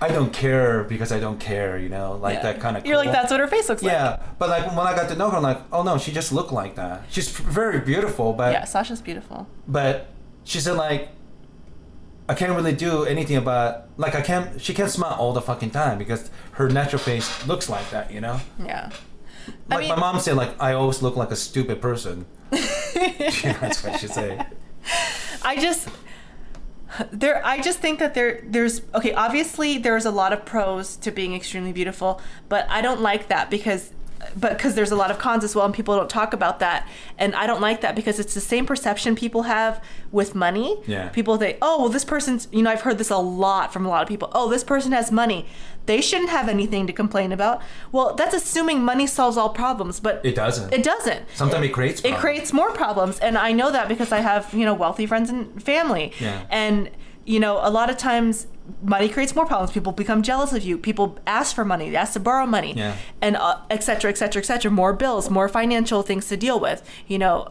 I don't care because I don't care. You know, like Yeah. that kind of. You're like, that's what her face looks like. Yeah, but like when I got to know her, I'm like, oh no, she just looked like that. She's very beautiful, but Yeah, Sasha's beautiful. but she said like I can't really do anything about like I can't she can't smile all the fucking time because her natural face looks like that, you know? Yeah. Like mean- my mom said like I always look like a stupid person. <laughs> That's what she said. I just there I just think that there there's okay, obviously there's a lot of pros to being extremely beautiful, but I don't like that because but because there's a lot of cons as well and people don't talk about that and i don't like that because it's the same perception people have with money Yeah. people think oh well this person's you know i've heard this a lot from a lot of people oh this person has money they shouldn't have anything to complain about well that's assuming money solves all problems but It doesn't. it doesn't Sometimes it creates it creates more problems and i know that because i have you know wealthy friends and family Yeah. and you know a lot of times money creates more problems. People become jealous of you. People ask for money. They ask to borrow money. Yeah. and uh, et cetera et cetera et cetera. More bills more financial things to deal with. You know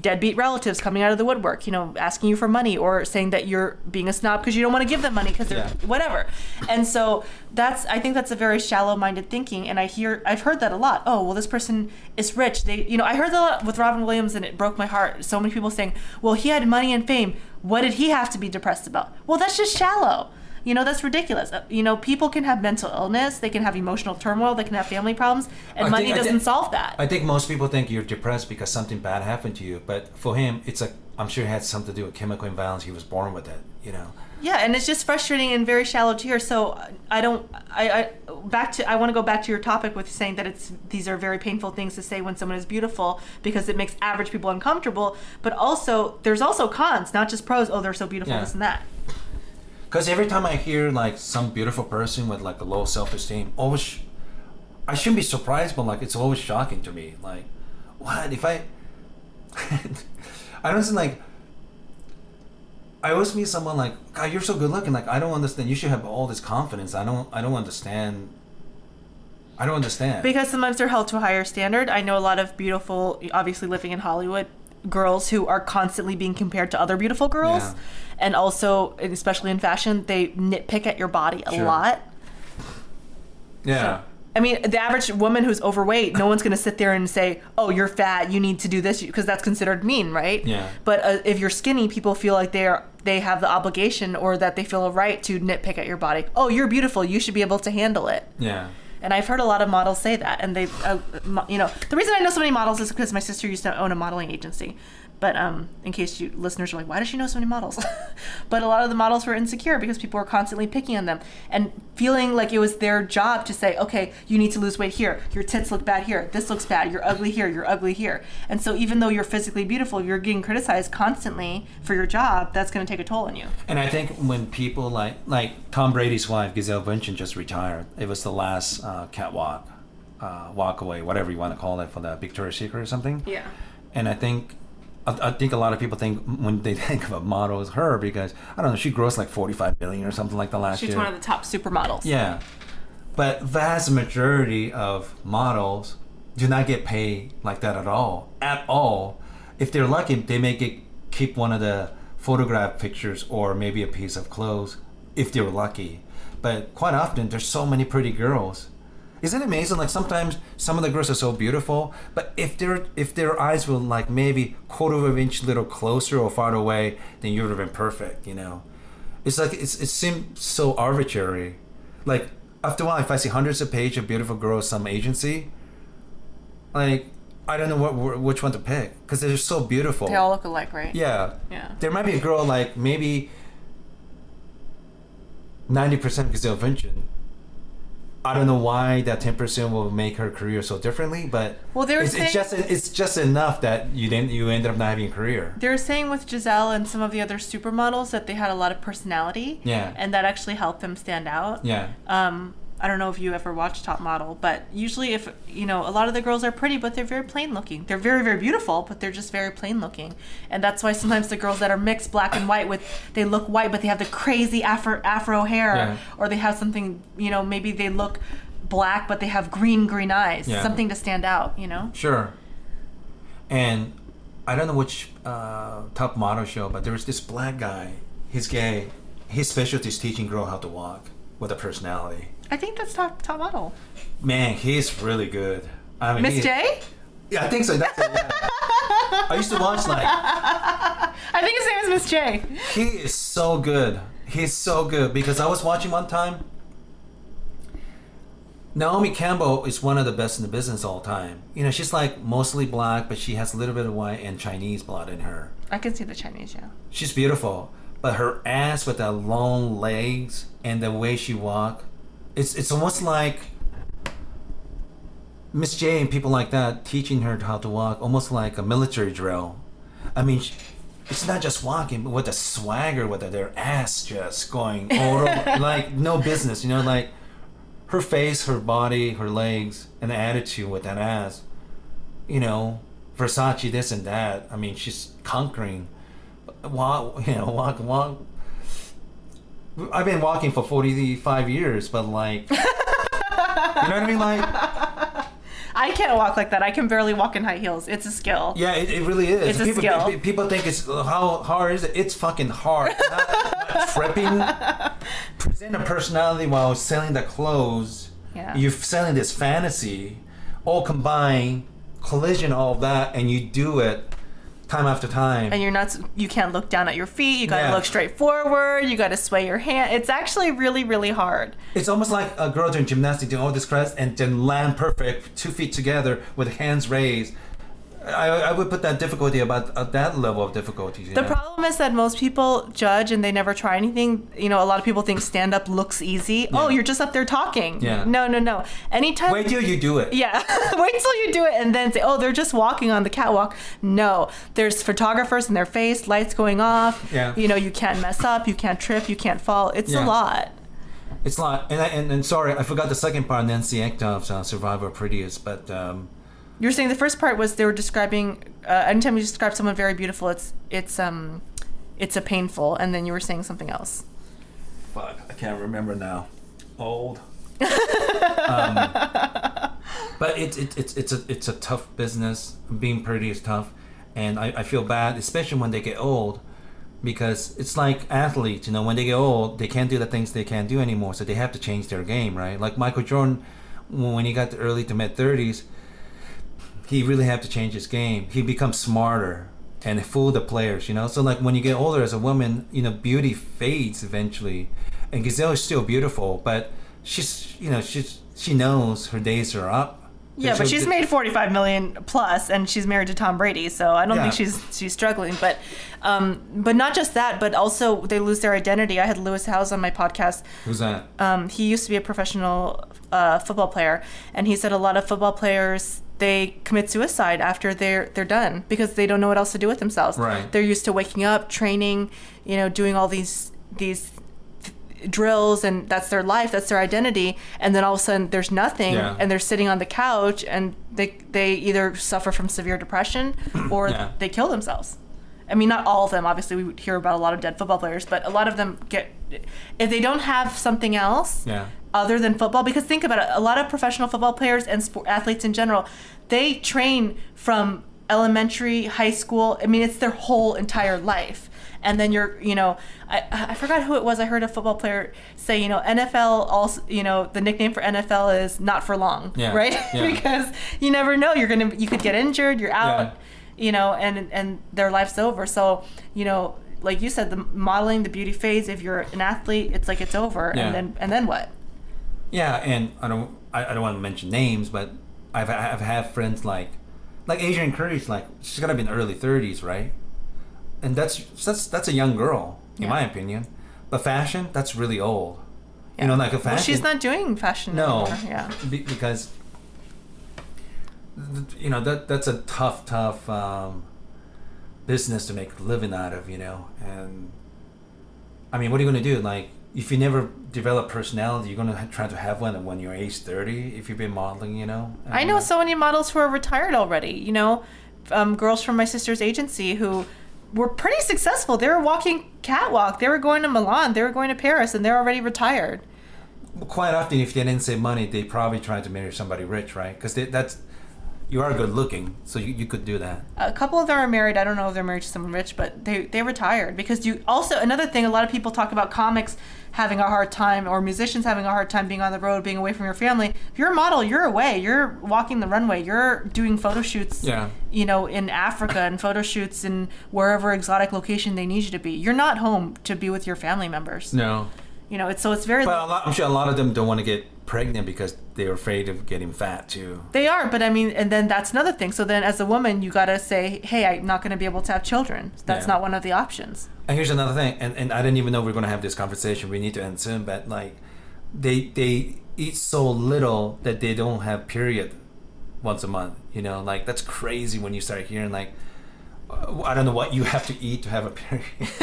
deadbeat relatives coming out of the woodwork you know asking you for money or saying that you're being a snob because you don't want to give them money because they're Yeah. whatever. And so that's i think that's a very shallow minded thinking and i hear i've heard that a lot. Oh well this person is rich. They you know i heard that a lot with robin williams and it broke my heart. So many people saying well he had money and fame. What did he have to be depressed about? Well that's just shallow you know that's ridiculous Uh, you know people can have mental illness they can have emotional turmoil they can have family problems and I money think- doesn't think- solve that I think most people think you're depressed because something bad happened to you, but for him, it's a. I'm sure it had something to do with chemical imbalance. He was born with it, you know. Yeah, and it's just frustrating and very shallow to hear. So I don't. I, I back to. I want to go back to your topic with saying that it's these are very painful things to say when someone is beautiful because it makes average people uncomfortable. But also, there's also cons, not just pros. Oh, they're so beautiful, Yeah. this and that. Because every time I hear like some beautiful person with like a low self-esteem, always, I shouldn't be surprised, but like it's always shocking to me. Like, what if I? <laughs> I don't see like. I always meet someone like, God, you're so good looking. Like, I don't understand. You should have all this confidence. I don't. I don't understand. I don't understand. Because sometimes they're held to a higher standard. I know a lot of beautiful, obviously living in Hollywood, girls who are constantly being compared to other beautiful girls. Yeah. And also, especially in fashion, they nitpick at your body a Sure. lot. yeah. I mean, the average woman who's overweight, no one's going to sit there and say, "Oh, you're fat. You need to do this," because that's considered mean, right? Yeah. But uh, if you're skinny, people feel like they are they have the obligation or that they feel a right to nitpick at your body. Oh, you're beautiful. You should be able to handle it. Yeah. And I've heard a lot of models say that. And they, uh, you know, the reason I know so many models is because my sister used to own a modeling agency. But um, in case you listeners are like, why does she know so many models? <laughs> but a lot of the models were insecure because people were constantly picking on them and feeling like it was their job to say, okay, you need to lose weight here. Your tits look bad here. This looks bad. You're ugly here. You're ugly here. And so even though you're physically beautiful, you're getting criticized constantly for your job, that's going to take a toll on you. And I think when people like like Tom Brady's wife Gisele Bündchen just retired. It was the last uh, catwalk, uh, walk away, whatever you want to call it, for the Victoria's Secret or something. Yeah. And I think I, I think a lot of people think when they <laughs> think of a model as her because I don't know she grossed like forty five million or something like the last She's year. one of the top supermodels. yeah, but vast majority of models do not get paid like that at all, at all. if they're lucky, they may get keep one of the photograph pictures or maybe a piece of clothes if they're lucky. But quite often, there's so many pretty girls. Isn't it amazing? Like sometimes some of the girls are so beautiful, but if their if their eyes were like maybe quarter of an inch little closer or farther away, then you would have been perfect. You know, it's like it's, it seems so arbitrary. Like after a while, if I see hundreds of pages of beautiful girls, some agency, like I don't know what which one to pick because they're so beautiful. They all look alike, right? Yeah. Yeah. There might be a girl like maybe ninety percent Gisele Bündchen. I don't know why that ten percent will make her career so differently, but Well, they were it's, it's just it's just enough that you didn't you ended up not having a career. They were saying with Gisele and some of the other supermodels that they had a lot of personality. Yeah. And that actually helped them stand out. Yeah. Um, I don't know if you ever watched Top Model, but usually, if you know, a lot of the girls are pretty, but they're very plain looking. They're very, very beautiful, but they're just very plain looking, and that's why sometimes the girls that are mixed black and white with they look white, but they have the crazy afro afro hair, Yeah. or they have something, you know, maybe they look black, but they have green green eyes, Yeah. something to stand out, you know. Sure. And I don't know which uh, top model show, but there was this black guy. He's gay. His specialty is teaching girl how to walk with a personality. I think that's Top Top Model. Man, he's really good. I mean, Miss J. Yeah, I think so. That's it. Yeah. <laughs> I used to watch like <laughs> I think his name is Miss J. he is so good. He's so good because I was watching one time. Naomi Campbell is one of the best in the business all time. You know, she's like mostly black, but she has a little bit of white and Chinese blood in her. I can see the Chinese, yeah. She's beautiful, but her ass with the long legs and the way she walk, it's it's almost like Miss J and people like that teaching her how to walk, almost like a military drill. I mean, it's not just walking, but with a swagger, with their ass just going over, <laughs> like no business. You know, like her face, her body, her legs, and the attitude with that ass. You know, Versace, this and that. I mean, she's conquering. Uh, walk, <laughs> you know, walk, walk. I've been walking for forty-five years, but like, you know what I mean? Like, I can't walk like that. I can barely walk in high heels. It's a skill. yeah, it, it really is. It's a people, skill. pe- people think it's uh, how hard is it? It's fucking hard. Tripping. <laughs> Present a personality while selling the clothes. Yeah. You're selling this fantasy, all combined, collision, all of that, and you do it time after time. and you're not you can't look down at your feet you gotta Yeah. look straight forward you gotta sway your hand it's actually really really hard It's almost like a girl doing gymnastics, doing all this crest, and then land perfect, two feet together with hands raised. I, I would put that difficulty about at that level of difficulty. the know? problem is that most people judge and they never try anything you know a lot of people think stand up looks easy oh you're just up there talking Yeah. no no no anytime Wait till you do it. yeah <laughs> wait till you do it and then say oh they're just walking on the catwalk no there's photographers in their face lights going off Yeah. you know you can't mess up you can't trip you can't fall it's Yeah. a lot It's like, and, I, and and sorry, I forgot the second part. Nancy Etcoff's uh, Survivor Prettiest, but um, You were saying the first part was they were describing. Uh, anytime you describe someone very beautiful, it's it's um, it's a painful, and then you were saying something else. fuck, I can't remember now. Old. <laughs> um, but it's it, it's it's a it's a tough business. Being pretty is tough, and I, I feel bad, especially when they get old, because it's like athletes. You know, when they get old, they can't do the things they can't do anymore, so they have to change their game, right? Like Michael Jordan, when he got to early to mid thirties, he really had to change his game. He becomes smarter and fool the players, you know. So like when you get older as a woman, you know, beauty fades eventually. And Gisele is still beautiful, but she's you know she's she knows her days are up. Yeah, but she's made forty five million plus, and she's married to Tom Brady, so I don't Yeah. think she's she's struggling. But, um, but not just that, but also they lose their identity. I had Lewis Howes on my podcast. Who's that? Um, he used to be a professional uh, football player, and he said a lot of football players they commit suicide after they're they're done because they don't know what else to do with themselves. Right. They're used to waking up, training, you know, doing all these these drills and that's their life that's their identity and then all of a sudden there's nothing Yeah. and they're sitting on the couch and they they either suffer from severe depression or Yeah. they kill themselves i mean not all of them obviously we would hear about a lot of dead football players but a lot of them get if they don't have something else Yeah. other than football because think about it a lot of professional football players and sport athletes in general they train from elementary, high school. I mean, it's their whole entire life. And then you're, you know, I, I forgot who it was. I heard a football player say, you know, NFL also, you know, the nickname for NFL is not for long, Yeah, right? yeah. <laughs> because you never know. You're gonna, you could get injured. You're out. You know, and and their life's over. So, you know, like you said, the modeling, the beauty phase. If you're an athlete, it's like it's over, Yeah. and then and then what? Yeah, and I don't I, I don't want to mention names, but I've I've had friends like like Adrianne Curry's like she's gotta be in the early thirties, right? And that's that's that's a young girl, in Yeah. my opinion. But fashion, that's really old. You know, like a fashion. Well, she's not doing fashion No, anymore. Yeah. be, because you know that that's a tough, tough um, business to make a living out of. You know, and I mean, what are you going to do? Like, if you never develop personality, you're going to try to have one when you're age thirty. If you've been modeling, you know. I know so many models who are retired already. You know, um, girls from my sister's agency who were pretty successful. They were walking catwalk. They were going to Milan. They were going to Paris, and they're already retired. Quite often, if they didn't save money, they probably try to marry somebody rich, right? Because that's you are good looking, so you, you could do that. A couple of them are married. I don't know if they're married to someone rich, but they they retired because you also another thing. A lot of people talk about comics having a hard time or musicians having a hard time being on the road, being away from your family. If you're a model, you're away. You're walking the runway. You're doing photo shoots. Yeah. You know, in Africa and photo shoots in wherever exotic location they need you to be. You're not home to be with your family members. No. You know, it's so it's very. But a lot, I'm sure a lot of them don't want to get pregnant because they're afraid of getting fat too. They are, but I mean, and then that's another thing. So then, as a woman, you gotta say, "Hey, I'm not going to be able to have children. That's Yeah. not one of the options." And here's another thing, and, and I didn't even know we are gonna have this conversation. We need to end soon, but like, they they eat so little that they don't have period once a month. You know, like that's crazy when you start hearing like, I don't know what you have to eat to have a period. <laughs>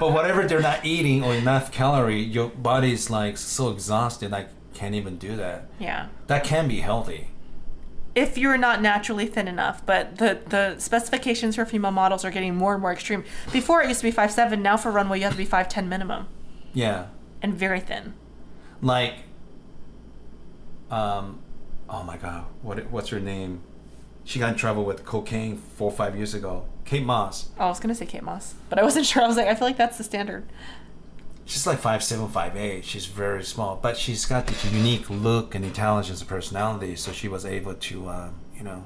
but whatever they're not eating or enough calorie, your body's like so exhausted, like can't even do that. Yeah. That can be healthy. if you're not naturally thin enough. But the the specifications for female models are getting more and more extreme. Before it used to be five seven. Now for runway you have to be five ten minimum Yeah. and very thin. like um oh my god what what's her name she got in trouble with cocaine four or five years ago kate moss Oh, I was gonna say Kate Moss, but I wasn't <laughs> sure. I was like, I feel like that's the standard. she's like five seven five eight she's very small but she's got this unique look and intelligence and personality so she was able to um, you know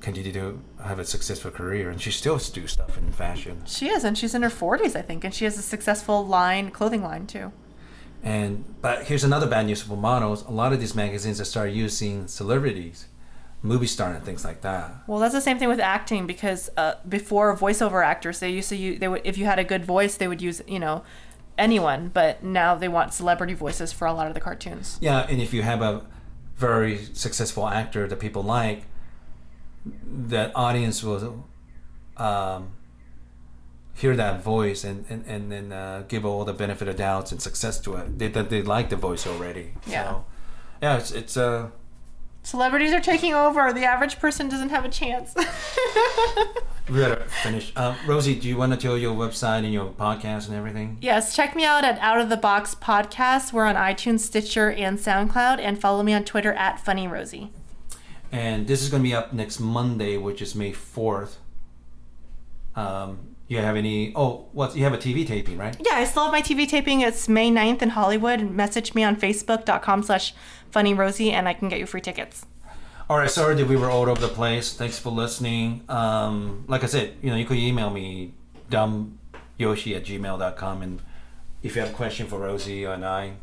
continue to have a successful career and she still do stuff in fashion She is, and she's in her forties, I think, and she has a successful line, clothing line too. And but here's another bad news for models. A lot of these magazines have started using celebrities, movie star and things like that. Well, that's the same thing with acting because uh, before voiceover actors, they used to use they would if you had a good voice, they would use you know anyone, but now they want celebrity voices for a lot of the cartoons. Yeah, and if you have a very successful actor that people like, that audience will um, hear that voice and and and then uh, give all the benefit of doubts and success to it. They that they like the voice already. Yeah. So, yeah, it's it's uh, Celebrities are taking over. The average person doesn't have a chance. <laughs> we gotta finish. Uh, Rosie, do you want to tell your website and your podcast and everything? yes, check me out at Out of the Box Podcast. We're on iTunes, Stitcher, and SoundCloud, and follow me on Twitter at Funny Rosie. And this is going to be up next Monday, which is May 4th. Um, you have any? Oh, what? You have a TV taping, right? Yeah, I still have my TV taping. It's May 9th in Hollywood. Message me on Facebook.com slash Funny Rosie, and I can get you free tickets. All right. Sorry that we were all over the place. Thanks for listening. Um, like I said, you know, you could email me dumbyoshi at gmail.com, and if you have a question for Rosie and I,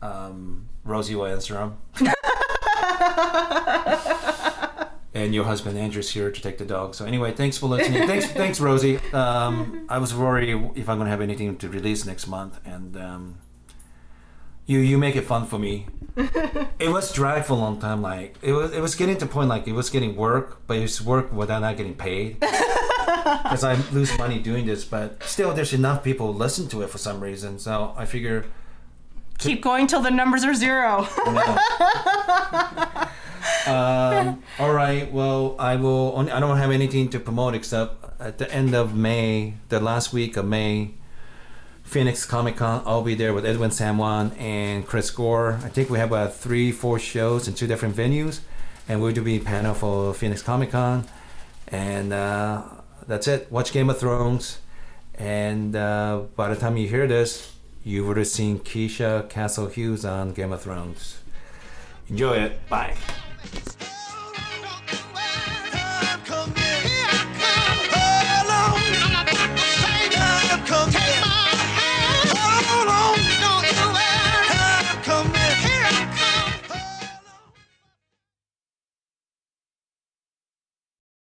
um, Rosie will answer them. <laughs> and your husband Andrew's here to take the dog. So anyway, thanks for listening. thanks, thanks, Rosie. Um, I was worried if I'm gonna have anything to release next month, and um, you you make it fun for me. <laughs> it was drag for a long time. Like it was it was getting to the point like it was getting work, but it was work without not getting paid. <laughs> Because I lose money doing this, but still, there's enough people listen to it for some reason. So I figure Keep going till the numbers are zero. <laughs> um, all right. Well, I will. Only, I don't have anything to promote except at the end of May, the last week of May, Phoenix Comic Con. I'll be there with Edwin San Juan and Chris Gore. I think we have about three, four shows in two different venues, and we'll be panel for Phoenix Comic Con, and uh, that's it. Watch Game of Thrones, and uh, by the time you hear this, you would have seen Keisha Castle Hughes on Game of Thrones. Enjoy it. Bye.